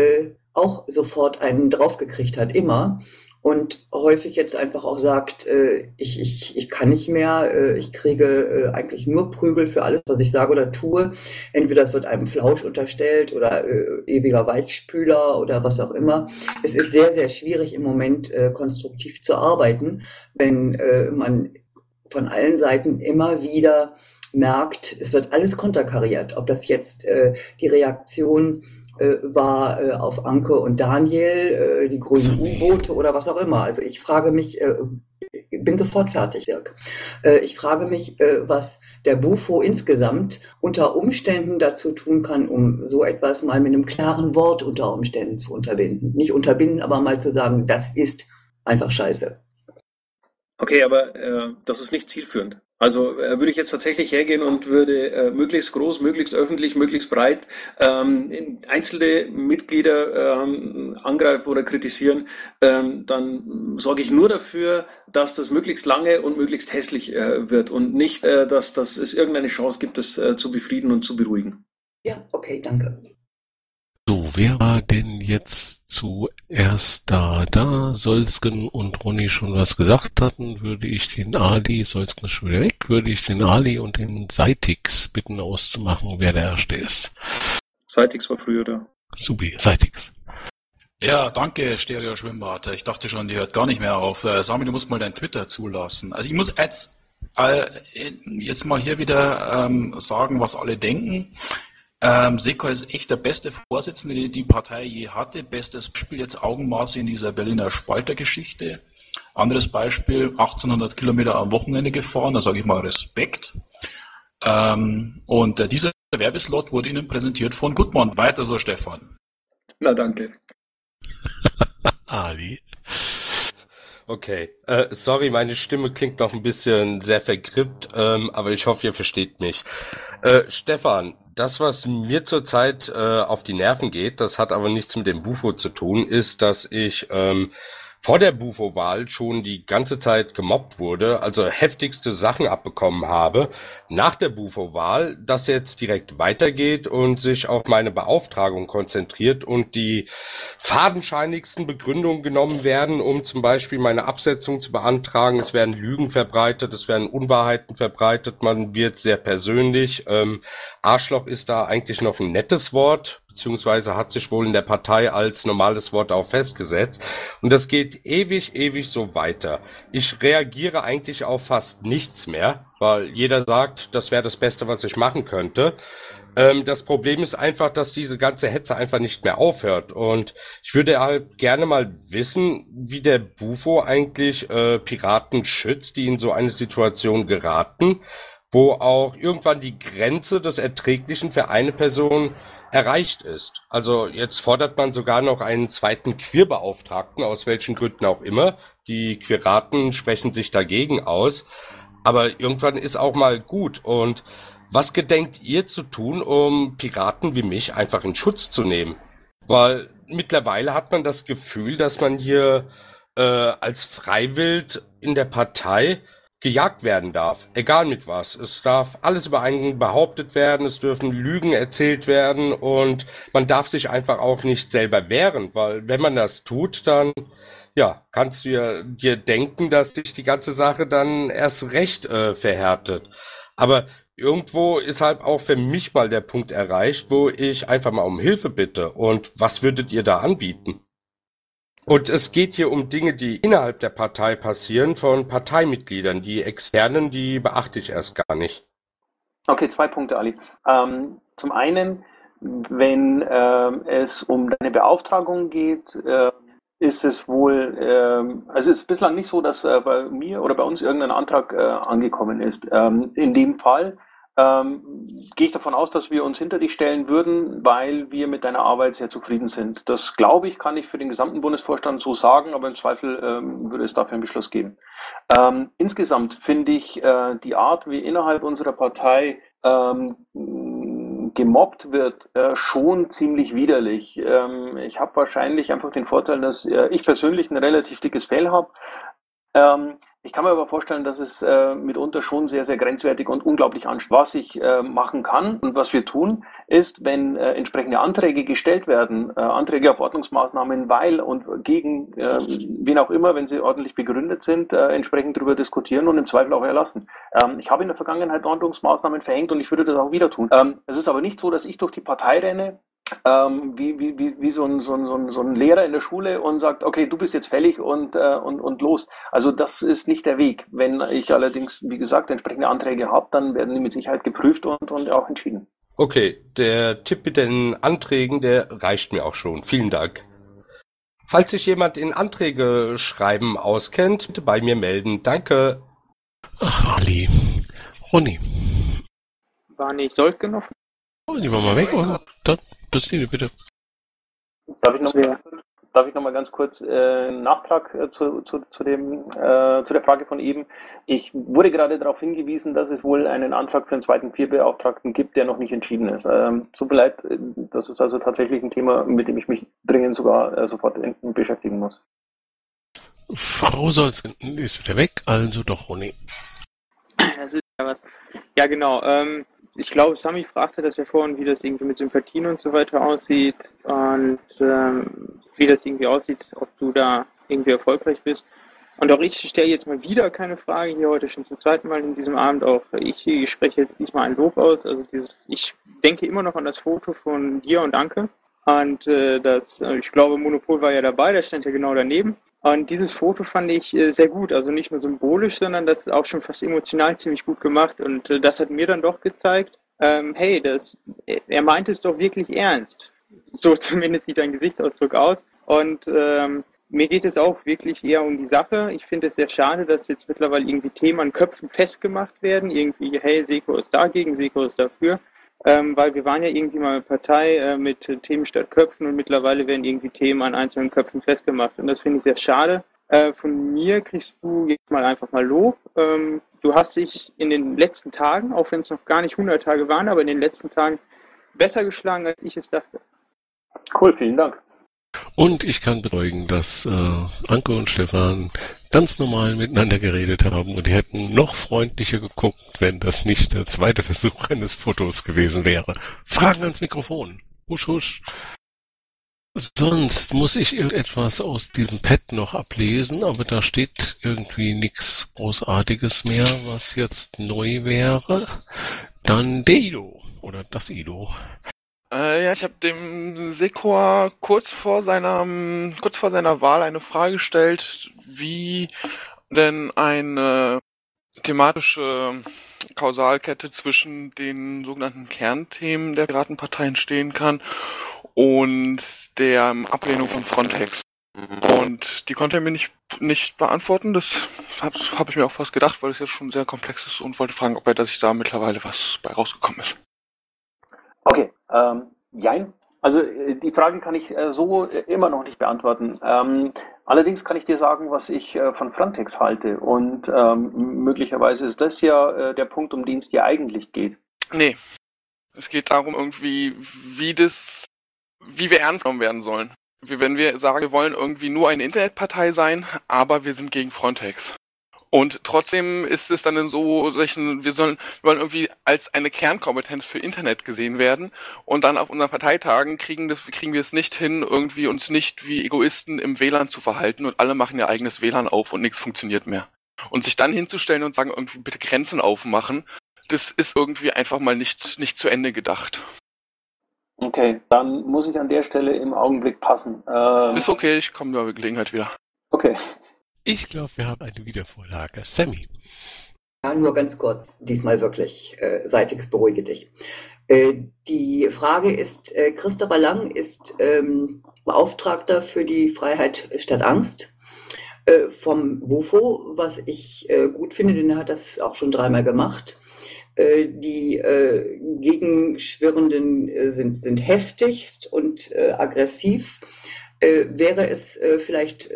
auch sofort einen draufgekriegt hat, immer. Und häufig jetzt einfach auch sagt, äh, ich, ich, ich kann nicht mehr, äh, ich kriege äh, eigentlich nur Prügel für alles, was ich sage oder tue. Entweder es wird einem Flausch unterstellt oder äh, ewiger Weichspüler oder was auch immer. Es ist sehr, sehr schwierig im Moment äh, konstruktiv zu arbeiten, wenn äh, man von allen Seiten immer wieder merkt, es wird alles konterkariert. Ob das jetzt die Reaktion äh, war äh, auf Anke und Daniel, äh, die grünen U-Boote oder was auch immer. Also ich frage mich, äh, bin sofort fertig, Dirk. Äh, ich frage mich, äh, was der Bufo insgesamt unter Umständen dazu tun kann, um so etwas mal mit einem klaren Wort unter Umständen zu unterbinden. Nicht unterbinden, aber mal zu sagen, das ist einfach scheiße. Okay, aber das ist nicht zielführend. Also äh, würde ich jetzt tatsächlich hergehen und würde äh, möglichst groß, möglichst öffentlich, möglichst breit ähm, einzelne Mitglieder ähm, angreifen oder kritisieren, ähm, dann sorge ich nur dafür, dass das möglichst lange und möglichst hässlich äh, wird und nicht, äh, dass, dass es irgendeine Chance gibt, das äh, zu befrieden und zu beruhigen. Ja, okay, danke. So, wer war denn jetzt zuerst da? Da Solsken und Ronny schon was gesagt hatten, würde ich den Ali, Solsken ist schon wieder weg, würde ich den Ali und den Seitix bitten auszumachen, wer der Erste ist. Seitix war früher da. Subi, Seitix. Ja, danke, Stereo Schwimmbad. Ich dachte schon, die hört gar nicht mehr auf. Äh, Sami, du musst mal dein Twitter zulassen. Also ich muss jetzt, äh, jetzt mal hier wieder ähm, sagen, was alle denken. Ähm, Seko ist echt der beste Vorsitzende, den die Partei je hatte. Bestes Beispiel jetzt Augenmaße in dieser Berliner Spaltergeschichte. Anderes Beispiel, 1800 Kilometer am Wochenende gefahren, da sage ich mal Respekt. Ähm, und äh, dieser Werbeslot wurde Ihnen präsentiert von Gutmann. Weiter so, Stefan. Na, danke. Ali. Okay, äh, sorry, meine Stimme klingt noch ein bisschen sehr vergrippt, ähm, aber ich hoffe, ihr versteht mich. Äh, Stefan, das, was mir zurzeit äh, auf die Nerven geht, das hat aber nichts mit dem Bufo zu tun, ist, dass ich ähm, vor der Bufo-Wahl schon die ganze Zeit gemobbt wurde, also heftigste Sachen abbekommen habe, nach der Bufo-Wahl, das jetzt direkt weitergeht und sich auf meine Beauftragung konzentriert und die fadenscheinigsten Begründungen genommen werden, um zum Beispiel meine Absetzung zu beantragen. Es werden Lügen verbreitet, es werden Unwahrheiten verbreitet, man wird sehr persönlich. Ähm, Arschloch ist da eigentlich noch ein nettes Wort, beziehungsweise hat sich wohl in der Partei als normales Wort auch festgesetzt. Und das geht ewig, ewig so weiter. Ich reagiere eigentlich auf fast nichts mehr, weil jeder sagt, das wäre das Beste, was ich machen könnte. Ähm, das Problem ist einfach, dass diese ganze Hetze einfach nicht mehr aufhört. Und ich würde halt gerne mal wissen, wie der Bufo eigentlich äh, Piraten schützt, die in so eine Situation geraten, wo auch irgendwann die Grenze des Erträglichen für eine Person erreicht ist. Also jetzt fordert man sogar noch einen zweiten Queerbeauftragten, aus welchen Gründen auch immer. Die Queeraten sprechen sich dagegen aus. Aber irgendwann ist auch mal gut. Und was gedenkt ihr zu tun, um Piraten wie mich einfach in Schutz zu nehmen? Weil mittlerweile hat man das Gefühl, dass man hier äh, als Freiwild in der Partei gejagt werden darf, egal mit was. Es darf alles über einen behauptet werden, es dürfen Lügen erzählt werden und man darf sich einfach auch nicht selber wehren, weil wenn man das tut, dann ja, kannst du dir denken, dass sich die ganze Sache dann erst recht äh, verhärtet. Aber irgendwo ist halt auch für mich mal der Punkt erreicht, wo ich einfach mal um Hilfe bitte. Und was würdet ihr da anbieten? Und es geht hier um Dinge, die innerhalb der Partei passieren, von Parteimitgliedern. Die externen, die beachte ich erst gar nicht. Okay, zwei Punkte, Ali. Ähm, zum einen, wenn ähm, es um deine Beauftragung geht, äh, ist es wohl, ähm, also es ist bislang nicht so, dass äh, bei mir oder bei uns irgendein Antrag äh, angekommen ist. Ähm, in dem Fall ähm, gehe ich davon aus, dass wir uns hinter dich stellen würden, weil wir mit deiner Arbeit sehr zufrieden sind. Das glaube ich, kann ich für den gesamten Bundesvorstand so sagen, aber im Zweifel ähm, würde es dafür einen Beschluss geben. Ähm, insgesamt finde ich äh, die Art, wie innerhalb unserer Partei ähm, gemobbt wird, äh, schon ziemlich widerlich. Ähm, ich habe wahrscheinlich einfach den Vorteil, dass äh, ich persönlich ein relativ dickes Fell habe. Ähm, Ich kann mir aber vorstellen, dass es äh, mitunter schon sehr, sehr grenzwertig und unglaublich anstrengend. Was ich äh, machen kann und was wir tun, ist, wenn äh, entsprechende Anträge gestellt werden, äh, Anträge auf Ordnungsmaßnahmen, weil und gegen äh, wen auch immer, wenn sie ordentlich begründet sind, äh, entsprechend darüber diskutieren und im Zweifel auch erlassen. Ähm, ich habe in der Vergangenheit Ordnungsmaßnahmen verhängt und ich würde das auch wieder tun. Ähm, es ist aber nicht so, dass ich durch die Partei renne ähm, wie, wie, wie, wie so, ein, so, ein, so ein Lehrer in der Schule und sagt, okay, du bist jetzt fällig und, äh, und, und los. Also das ist nicht der Weg. Wenn ich allerdings, wie gesagt, entsprechende Anträge habe, dann werden die mit Sicherheit geprüft und, und auch entschieden. Okay, der Tipp mit den Anträgen, der reicht mir auch schon. Vielen Dank. Falls sich jemand in Anträge schreiben auskennt, bitte bei mir melden. Danke. Ach, Ali. Ronny. War nicht Solfgen noch? Oh, die war mal weg, oder? Dann, Christine, bitte. Darf ich noch, mal, darf ich noch mal ganz kurz äh, einen Nachtrag äh, zu, zu, zu, dem, äh, zu der Frage von eben? Ich wurde gerade darauf hingewiesen, dass es wohl einen Antrag für einen zweiten Vierbeauftragten gibt, der noch nicht entschieden ist. Ähm, tut mir leid, äh, das ist also tatsächlich ein Thema, mit dem ich mich dringend sogar äh, sofort beschäftigen muss. Frau Solzen ist wieder weg, also doch Ronny. Das ist ja was. Ja, genau. Ähm, ich glaube, Sami fragte das ja vorhin, wie das irgendwie mit Sympathien und so weiter aussieht und ähm, wie das irgendwie aussieht, ob du da irgendwie erfolgreich bist. Und auch ich stelle jetzt mal wieder keine Frage hier heute schon zum zweiten Mal in diesem Abend. Auch ich, ich spreche jetzt diesmal ein Lob aus. Also dieses, ich denke immer noch an das Foto von dir und Anke. Und äh, das, äh, ich glaube, Monopol war ja dabei, der stand ja genau daneben. Und dieses Foto fand ich äh, sehr gut, also nicht nur symbolisch, sondern das ist auch schon fast emotional ziemlich gut gemacht. Und äh, das hat mir dann doch gezeigt, ähm, hey, das, er meinte es doch wirklich ernst. So zumindest sieht dein Gesichtsausdruck aus. Und ähm, mir geht es auch wirklich eher um die Sache. Ich finde es sehr schade, dass jetzt mittlerweile irgendwie Themen an Köpfen festgemacht werden. Irgendwie, hey, Seko ist dagegen, Seko ist dafür. Ähm, weil wir waren ja irgendwie mal eine Partei äh, mit Themen statt Köpfen und mittlerweile werden irgendwie Themen an einzelnen Köpfen festgemacht. Und das finde ich sehr schade. Äh, von mir kriegst du jetzt mal einfach mal Lob. Ähm, du hast dich in den letzten Tagen, auch wenn es noch gar nicht 100 Tage waren, aber in den letzten Tagen besser geschlagen, als ich es dachte. Cool, vielen Dank. Und ich kann beruhigen, dass äh, Anke und Stefan ganz normal miteinander geredet haben und die hätten noch freundlicher geguckt, wenn das nicht der zweite Versuch eines Fotos gewesen wäre. Fragen ans Mikrofon. Husch, husch. Sonst muss ich irgendetwas aus diesem Pad noch ablesen, aber da steht irgendwie nichts Großartiges mehr, was jetzt neu wäre. Dann der Ido oder das Ido. Äh, ja, ich habe dem Sekor kurz vor seiner kurz vor seiner Wahl eine Frage gestellt, wie denn eine thematische Kausalkette zwischen den sogenannten Kernthemen der Piratenpartei entstehen kann und der Ablehnung von Frontex. Und die konnte er mir nicht, nicht beantworten. Das habe hab ich mir auch fast gedacht, weil es ja schon sehr komplex ist und wollte fragen, ob er, sich da mittlerweile was bei rausgekommen ist. Okay, ähm, jein. Also äh, die Fragen kann ich äh, so äh, immer noch nicht beantworten. Ähm, allerdings kann ich dir sagen, was ich von Frontex halte. Und ähm, möglicherweise ist das ja der Punkt, um den es dir eigentlich geht. Nee. Es geht darum irgendwie, wie das, wie wir ernst genommen werden sollen. Wenn wir sagen, wir wollen irgendwie nur eine Internetpartei sein, aber wir sind gegen Frontex. Und trotzdem ist es dann in so solchen, wir sollen, wir wollen irgendwie als eine Kernkompetenz für Internet gesehen werden. Und dann auf unseren Parteitagen kriegen, das, kriegen wir es nicht hin, irgendwie uns nicht wie Egoisten im WLAN zu verhalten und alle machen ihr eigenes WLAN auf und nichts funktioniert mehr. Und sich dann hinzustellen und sagen, irgendwie bitte Grenzen aufmachen, das ist irgendwie einfach mal nicht, nicht zu Ende gedacht. Okay, dann muss ich an der Stelle im Augenblick passen. Ähm, ist okay, ich komme bei Gelegenheit wieder. Okay. Ich glaube, wir haben eine Wiedervorlage. Sammy. Ja, nur ganz kurz, diesmal wirklich. Äh, Seitix, beruhige dich. Äh, die Frage ist, äh, Christopher Lang ist ähm, Beauftragter für die Freiheit statt Angst äh, vom WUFO, was ich äh, gut finde, denn er hat das auch schon dreimal gemacht. Äh, die äh, Gegenschwirrenden sind, sind heftigst und aggressiv. Wäre es vielleicht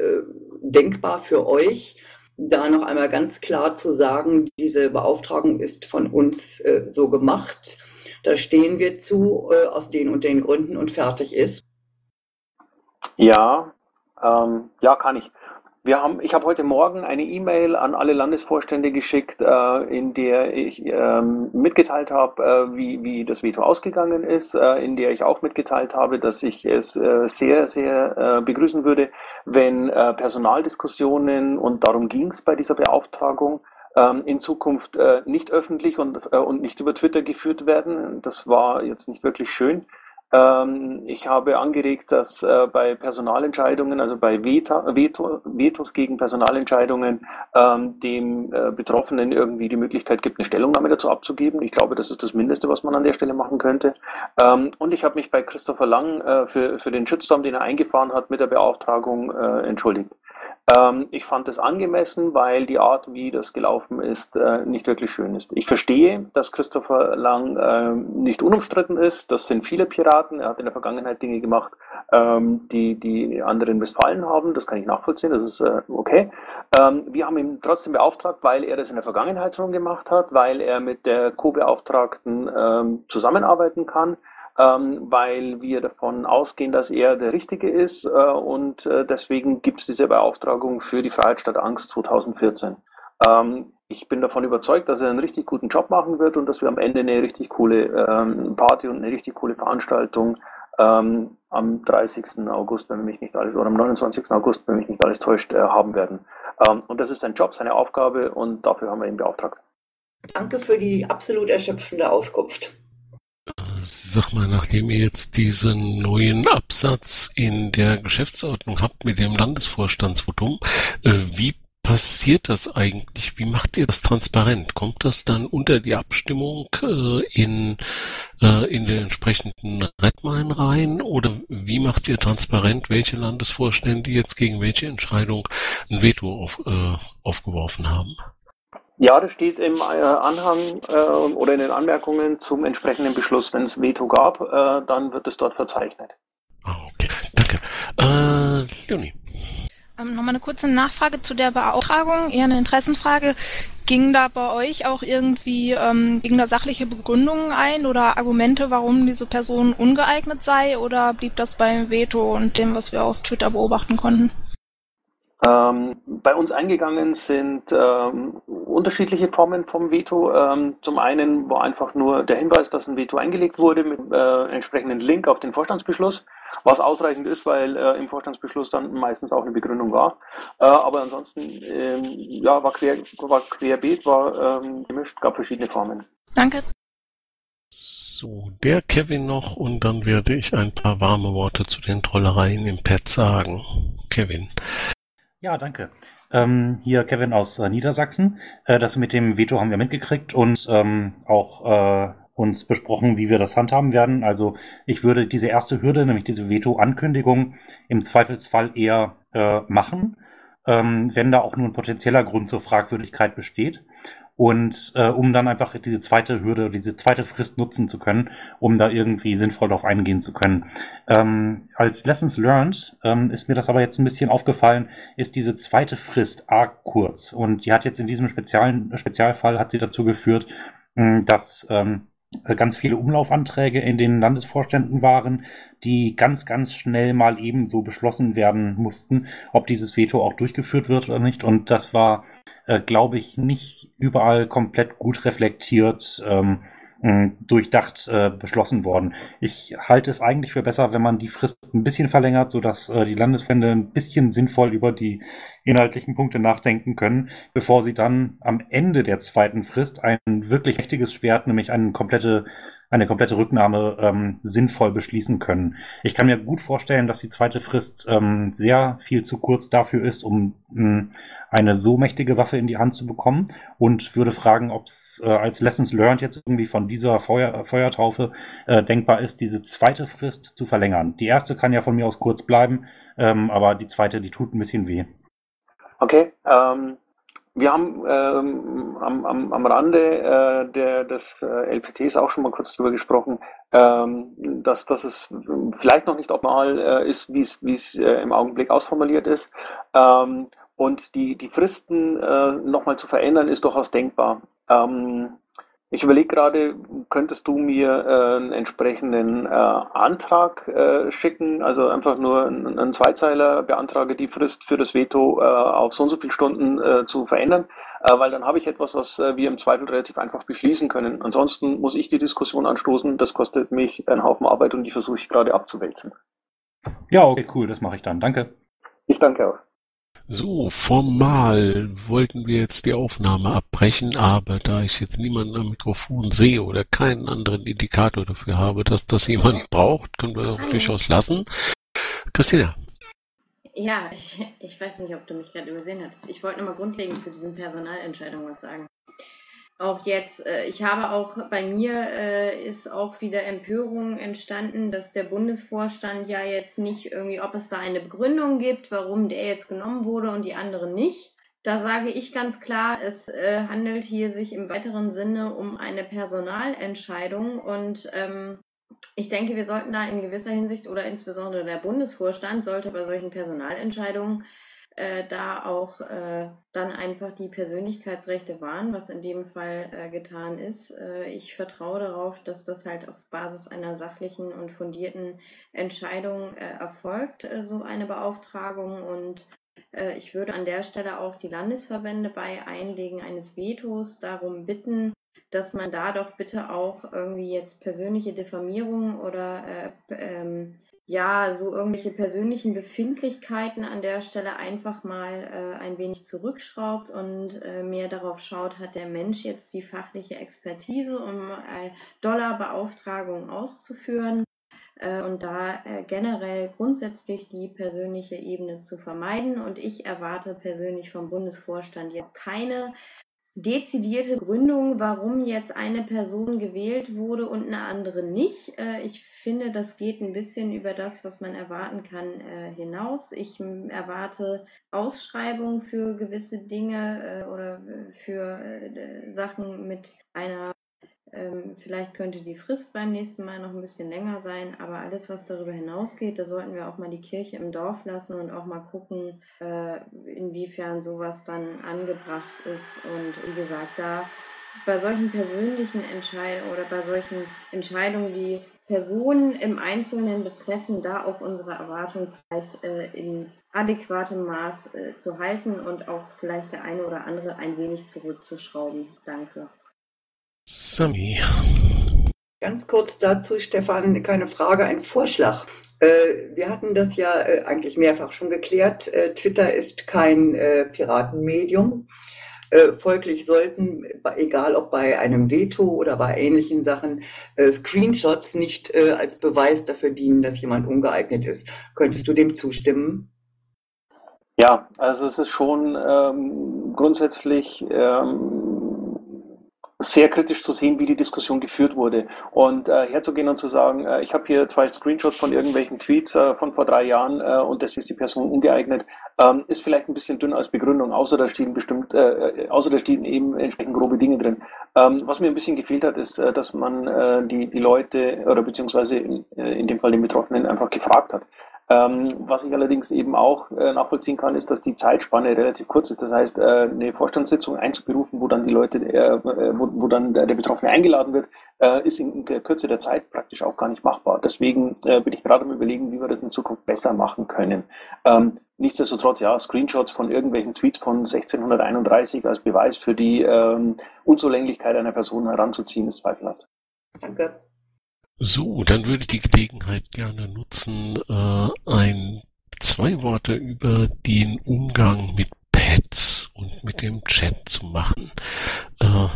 denkbar für euch, da noch einmal ganz klar zu sagen, diese Beauftragung ist von uns äh, so gemacht, da stehen wir zu äh, aus den und den Gründen und fertig ist? Ja, ähm, ja, kann ich. Wir haben, ich habe heute Morgen eine E-Mail an alle Landesvorstände geschickt, äh, in der ich ähm, mitgeteilt habe, äh, wie, wie das Veto ausgegangen ist, äh, in der ich auch mitgeteilt habe, dass ich es äh, sehr, sehr äh, begrüßen würde, wenn äh, Personaldiskussionen, und darum ging es bei dieser Beauftragung, ähm, in Zukunft nicht öffentlich und, und nicht über Twitter geführt werden. Das war jetzt nicht wirklich schön. Ähm, ich habe angeregt, dass äh, bei Personalentscheidungen, also bei Veta, Veto, Vetos gegen Personalentscheidungen, ähm, dem äh, Betroffenen irgendwie die Möglichkeit gibt, eine Stellungnahme dazu abzugeben. Ich glaube, das ist das Mindeste, was man an der Stelle machen könnte. Ähm, und ich habe mich bei Christopher Lang äh, für, für den Shitstorm, den er eingefahren hat, mit der Beauftragung entschuldigt. Ähm, ich fand es angemessen, weil die Art, wie das gelaufen ist, äh, nicht wirklich schön ist. Ich verstehe, dass Christopher Lang äh, nicht unumstritten ist. Das sind viele Piraten. Er hat in der Vergangenheit Dinge gemacht, ähm, die die anderen missfallen haben. Das kann ich nachvollziehen. Das ist äh, okay. Ähm, wir haben ihn trotzdem beauftragt, weil er das in der Vergangenheit schon gemacht hat, weil er mit der Co-Beauftragten ähm, zusammenarbeiten kann ähm, weil wir davon ausgehen, dass er der Richtige ist äh, und äh, deswegen gibt es diese Beauftragung für die Freiheit statt Angst 2014. Ähm, ich bin davon überzeugt, dass er einen richtig guten Job machen wird und dass wir am Ende eine richtig coole ähm, Party und eine richtig coole Veranstaltung ähm, am 30. August, wenn mich nicht alles, oder am 29. August, wenn mich nicht alles täuscht, äh, haben werden. Ähm, und das ist sein Job, seine Aufgabe und dafür haben wir ihn beauftragt. Danke für die absolut erschöpfende Auskunft. Sag mal, nachdem ihr jetzt diesen neuen Absatz in der Geschäftsordnung habt mit dem Landesvorstandsvotum, äh, wie passiert das eigentlich? Wie macht ihr das transparent? Kommt das dann unter die Abstimmung äh, in, äh, in den entsprechenden Redmine rein? Oder wie macht ihr transparent, welche Landesvorstände jetzt gegen welche Entscheidung ein Veto auf, äh, aufgeworfen haben? Ja, das steht im äh, Anhang äh, oder in den Anmerkungen zum entsprechenden Beschluss. Wenn es Veto gab, äh, dann wird es dort verzeichnet. Ah, okay, danke. Äh, Leonie. Ähm, Nochmal eine kurze Nachfrage zu der Beauftragung, eher eine Interessenfrage. Ging da bei euch auch irgendwie, ähm, ging da sachliche Begründungen ein oder Argumente, warum diese Person ungeeignet sei oder blieb das beim Veto und dem, was wir auf Twitter beobachten konnten? Ähm, bei uns eingegangen sind ähm, unterschiedliche Formen vom Veto. Ähm, zum einen war einfach nur der Hinweis, dass ein Veto eingelegt wurde mit äh, entsprechenden Link auf den Vorstandsbeschluss, was ausreichend ist, weil äh, im Vorstandsbeschluss dann meistens auch eine Begründung war. Äh, aber ansonsten ähm, ja, war, quer, war querbeet, war ähm, gemischt, gab verschiedene Formen. Danke. So, der Kevin noch und dann werde ich ein paar warme Worte zu den Trollereien im Pad sagen. Kevin. Ja, danke. Ähm, hier Kevin aus äh, Niedersachsen. Äh, das mit dem Veto haben wir mitgekriegt und ähm, auch äh, uns besprochen, wie wir das handhaben werden. Also ich würde diese erste Hürde, nämlich diese Veto-Ankündigung, im Zweifelsfall eher äh, machen, ähm, wenn da auch nur ein potenzieller Grund zur Fragwürdigkeit besteht und äh, um dann einfach diese zweite Hürde, diese zweite Frist nutzen zu können, um da irgendwie sinnvoll darauf eingehen zu können. Ähm, als Lessons Learned ähm, ist mir das aber jetzt ein bisschen aufgefallen, ist diese zweite Frist arg kurz und die hat jetzt in diesem speziellen Spezialfall hat sie dazu geführt, mh, dass ähm, äh, ganz viele Umlaufanträge in den Landesvorständen waren, die ganz, ganz schnell mal ebenso beschlossen werden mussten, ob dieses Veto auch durchgeführt wird oder nicht. Und das war, äh, glaube ich, nicht überall komplett gut reflektiert. Ähm, durchdacht äh, beschlossen worden. Ich halte es eigentlich für besser, wenn man die Frist ein bisschen verlängert, sodass äh, die Landesfände ein bisschen sinnvoll über die inhaltlichen Punkte nachdenken können, bevor sie dann am Ende der zweiten Frist ein wirklich mächtiges Schwert, nämlich eine komplette, eine komplette Rücknahme ähm, sinnvoll beschließen können. Ich kann mir gut vorstellen, dass die zweite Frist ähm, sehr viel zu kurz dafür ist, um mh, eine so mächtige Waffe in die Hand zu bekommen und würde fragen, ob es äh, als Lessons Learned jetzt irgendwie von dieser Feuer, Feuertaufe äh, denkbar ist, diese zweite Frist zu verlängern. Die erste kann ja von mir aus kurz bleiben, ähm, aber die zweite, die tut ein bisschen weh. Okay, ähm, wir haben ähm, am, am, am Rande äh, der, des äh, LPTs auch schon mal kurz drüber gesprochen, ähm, dass, dass es vielleicht noch nicht optimal äh, ist, wie es äh, im Augenblick ausformuliert ist. Ähm, und die, die Fristen äh, nochmal zu verändern, ist durchaus denkbar. Ähm, Ich überlege gerade, könntest du mir äh, einen entsprechenden äh, Antrag äh, schicken? Also einfach nur einen, einen Zweizeiler beantrage die Frist für das Veto äh, auf so und so viele Stunden äh, zu verändern, äh, weil dann habe ich etwas, was äh, wir im Zweifel relativ einfach beschließen können. Ansonsten muss ich die Diskussion anstoßen. Das kostet mich einen Haufen Arbeit und die versuche ich gerade abzuwälzen. Ja, okay, cool, das mache ich dann. Danke. Ich danke auch. So, formal wollten wir jetzt die Aufnahme abbrechen, aber da ich jetzt niemanden am Mikrofon sehe oder keinen anderen Indikator dafür habe, dass das jemand braucht, können wir das auch durchaus lassen. Christina. Ja, ich, ich weiß nicht, ob du mich gerade übersehen hast. Ich wollte nochmal grundlegend zu diesen Personalentscheidungen was sagen auch jetzt, äh, ich habe auch bei mir äh, ist auch wieder Empörung entstanden, dass der Bundesvorstand ja jetzt nicht irgendwie, ob es da eine Begründung gibt, warum der jetzt genommen wurde und die anderen nicht. Da sage ich ganz klar, es äh, handelt hier sich im weiteren Sinne um eine Personalentscheidung und ähm, ich denke, wir sollten da in gewisser Hinsicht oder insbesondere der Bundesvorstand sollte bei solchen Personalentscheidungen äh, da auch äh, dann einfach die Persönlichkeitsrechte wahren, was in dem Fall äh, getan ist. Äh, ich vertraue darauf, dass das halt auf Basis einer sachlichen und fundierten Entscheidung äh, erfolgt, äh, so eine Beauftragung. Und ich würde an der Stelle auch die Landesverbände bei Einlegen eines Vetos darum bitten, dass man da doch bitte auch irgendwie jetzt persönliche Diffamierung oder ähm, ja, so irgendwelche persönlichen Befindlichkeiten an der Stelle einfach mal äh, ein wenig zurückschraubt und äh, mehr darauf schaut, hat der Mensch jetzt die fachliche Expertise, um äh, Dollarbeauftragung auszuführen äh, und da äh, generell grundsätzlich die persönliche Ebene zu vermeiden. Und ich erwarte persönlich vom Bundesvorstand jetzt keine dezidierte Gründung, warum jetzt eine Person gewählt wurde und eine andere nicht. Äh, ich finde, das geht ein bisschen über das, was man erwarten kann, äh, hinaus. Ich erwarte Ausschreibungen für gewisse Dinge äh, oder für Sachen mit einer ähm, vielleicht könnte die Frist beim nächsten Mal noch ein bisschen länger sein, aber alles, was darüber hinausgeht, da sollten wir auch mal die Kirche im Dorf lassen und auch mal gucken, äh, inwiefern sowas dann angebracht ist. Und wie gesagt, da bei solchen persönlichen Entscheidungen oder bei solchen Entscheidungen, die Personen im Einzelnen betreffen, da auch unsere Erwartungen vielleicht äh, in adäquatem Maß äh, zu halten und auch vielleicht der eine oder andere ein wenig zurückzuschrauben. Danke. Sami. Ganz kurz dazu, Stefan, keine Frage, ein Vorschlag. Äh, wir hatten das ja äh, eigentlich mehrfach schon geklärt. Äh, Twitter ist kein Piratenmedium. Folglich sollten, egal ob bei einem Veto oder bei ähnlichen Sachen, Screenshots nicht als Beweis dafür dienen, dass jemand ungeeignet ist. Könntest du dem zustimmen? Ja, also es ist schon ähm, grundsätzlich ähm, sehr kritisch zu sehen, wie die Diskussion geführt wurde. Und äh, herzugehen und zu sagen, äh, ich habe hier zwei Screenshots von irgendwelchen Tweets äh, von vor drei Jahren äh, und deswegen ist die Person ungeeignet, ähm, ist vielleicht ein bisschen dünn als Begründung, außer da stehen bestimmt, äh, außer da stehen eben entsprechend grobe Dinge drin. Ähm, was mir ein bisschen gefehlt hat, ist, äh, dass man äh, die, die Leute oder beziehungsweise in, äh, in dem Fall den Betroffenen einfach gefragt hat. Ähm, was ich allerdings eben auch äh, nachvollziehen kann, ist, dass die Zeitspanne relativ kurz ist. Das heißt, äh, eine Vorstandssitzung einzuberufen, wo dann die Leute, äh, wo, wo, dann der, Betroffene eingeladen wird, äh, ist in der Kürze der Zeit praktisch auch gar nicht machbar. Deswegen äh, bin ich gerade am überlegen, wie wir das in Zukunft besser machen können. Ähm, nichtsdestotrotz, ja, Screenshots von irgendwelchen Tweets von 1631 als Beweis für die ähm, Unzulänglichkeit einer Person heranzuziehen, ist zweifelhaft. Danke. So, dann würde ich die Gelegenheit gerne nutzen, äh, ein zwei Worte über den Umgang mit Pads und mit dem Chat zu machen. Äh,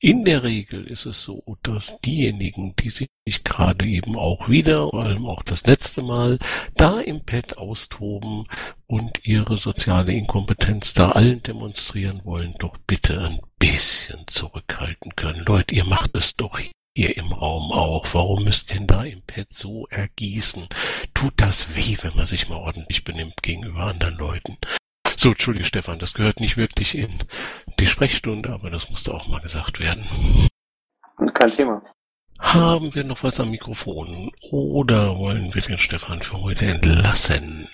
in der Regel ist es so, dass diejenigen, die sich gerade eben auch wieder, vor allem auch das letzte Mal, da im Pad austoben und ihre soziale Inkompetenz da allen demonstrieren wollen, doch bitte ein bisschen zurückhalten können. Leute, ihr macht es doch ihr im Raum auch? Warum müsst ihr denn da im Pad so ergießen? Tut das weh, wenn man sich mal ordentlich benimmt gegenüber anderen Leuten? So, Entschuldige Stefan, das gehört nicht wirklich in die Sprechstunde, aber das musste auch mal gesagt werden. Kein Thema. Haben wir noch was am Mikrofon? Oder wollen wir den Stefan für heute entlassen?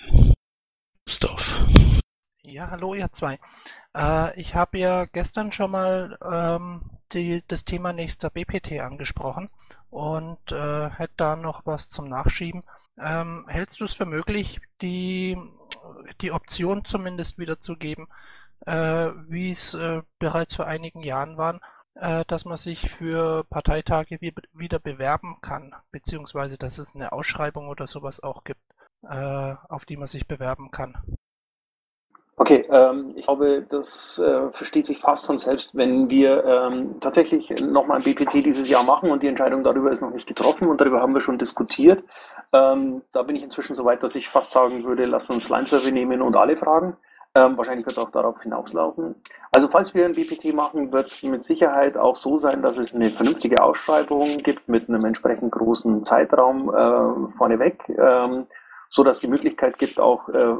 Christoph. Ja, hallo ihr zwei. Äh, ich habe ja gestern schon mal ähm, die, das Thema nächster BPT angesprochen und äh, hätte da noch was zum Nachschieben. Ähm, hältst du es für möglich, die, die Option zumindest wiederzugeben, äh, wie es äh, bereits vor einigen Jahren war, äh, dass man sich für Parteitage wie, wieder bewerben kann, beziehungsweise dass es eine Ausschreibung oder sowas auch gibt, äh, auf die man sich bewerben kann? Okay, ähm, ich glaube, das äh, versteht sich fast von selbst, wenn wir ähm, tatsächlich nochmal ein BPT dieses Jahr machen und die Entscheidung darüber ist noch nicht getroffen und darüber haben wir schon diskutiert. Ähm, da bin ich inzwischen so weit, dass ich fast sagen würde, lasst uns Lime-Survey nehmen und alle fragen. Ähm, wahrscheinlich wird es auch darauf hinauslaufen. Also falls wir ein BPT machen, wird es mit Sicherheit auch so sein, dass es eine vernünftige Ausschreibung gibt mit einem entsprechend großen Zeitraum äh, vorneweg. So dass die Möglichkeit gibt, auch äh,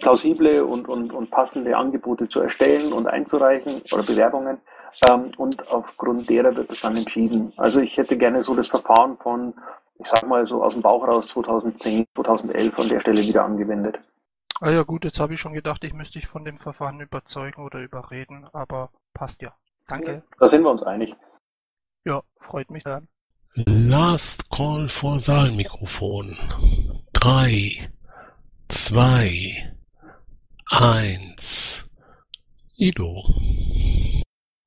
plausible und, und, und passende Angebote zu erstellen und einzureichen oder Bewerbungen. Ähm, und aufgrund derer wird es dann entschieden. Also ich hätte gerne so das Verfahren von, ich sag mal so aus dem Bauch raus 2010, 2011 an der Stelle wieder angewendet. Ah ja gut, jetzt habe ich schon gedacht, ich müsste dich von dem Verfahren überzeugen oder überreden, aber passt ja. Danke. Da sind wir uns einig. Ja, freut mich dann. Last Call for Saalmikrofon. Drei, zwei, eins. Ido.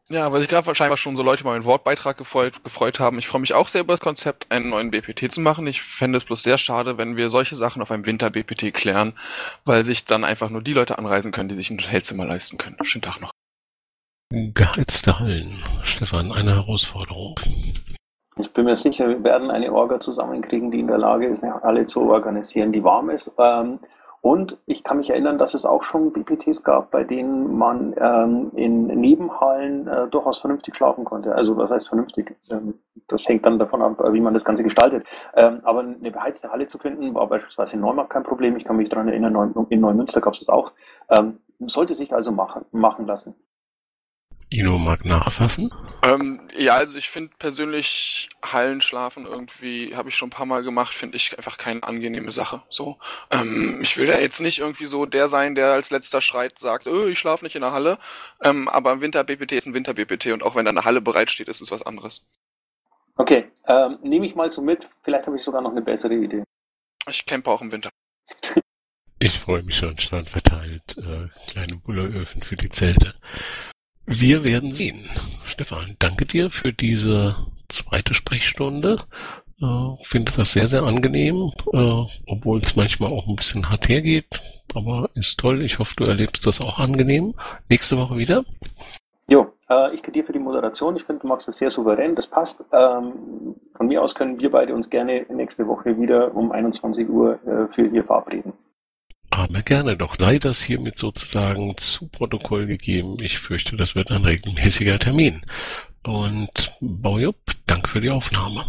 Ja, weil sich gerade wahrscheinlich schon so Leute mal einen Wortbeitrag gefreut, gefreut haben. Ich freue mich auch sehr über das Konzept, einen neuen BPT zu machen. Ich fände es bloß sehr schade, wenn wir solche Sachen auf einem Winter-BPT klären, weil sich dann einfach nur die Leute anreisen können, die sich ein Hotelzimmer leisten können. Schönen Tag noch. Geheizte Hallen. Stefan, eine Herausforderung. Ich bin mir sicher, wir werden eine Orga zusammenkriegen, die in der Lage ist, eine Halle zu organisieren, die warm ist. Ähm, und ich kann mich erinnern, dass es auch schon BPTs gab, bei denen man ähm, in Nebenhallen äh, durchaus vernünftig schlafen konnte. Also was heißt vernünftig? Ähm, das hängt dann davon ab, wie man das Ganze gestaltet. aber eine beheizte Halle zu finden, war beispielsweise in Neumarkt kein Problem. Ich kann mich daran erinnern, in Neumünster gab es das auch. sollte sich also machen, machen lassen. Ino mag nachfassen. Ähm, ja, also ich finde persönlich Hallenschlafen irgendwie, habe ich schon ein paar Mal gemacht, finde ich einfach keine angenehme Sache. So, ähm, ich will da jetzt nicht irgendwie so der sein, der als letzter schreit, sagt, oh, ich schlafe nicht in der Halle. Ähm, aber ein Winter-BPT ist ein Winter-BPT und auch wenn da eine Halle bereitsteht, ist es was anderes. Okay, ähm, nehme ich mal so mit. Vielleicht habe ich sogar noch eine bessere Idee. Ich campe auch im Winter. Ich freue mich schon, stand verteilt. Äh, kleine Bulleröfen für die Zelte. Wir werden sehen. Stefan, danke dir für diese zweite Sprechstunde. Äh, finde das sehr, sehr angenehm, äh, obwohl es manchmal auch ein bisschen hart hergeht. Aber ist toll. Ich hoffe, du erlebst das auch angenehm. Nächste Woche wieder. Jo, äh, ich danke dir für die Moderation. Ich finde, du machst das sehr souverän. Das passt. Ähm, von mir aus können wir beide uns gerne nächste Woche wieder um 21 Uhr äh, für hier verabreden. Aber gerne doch. Sei das hiermit sozusagen zu Protokoll gegeben. Ich fürchte, das wird ein regelmäßiger Termin. Und Baujup, danke für die Aufnahme.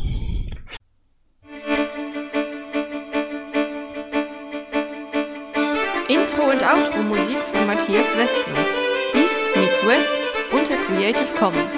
Intro und Outro Musik von Matthias Westner. East meets West unter Creative Commons.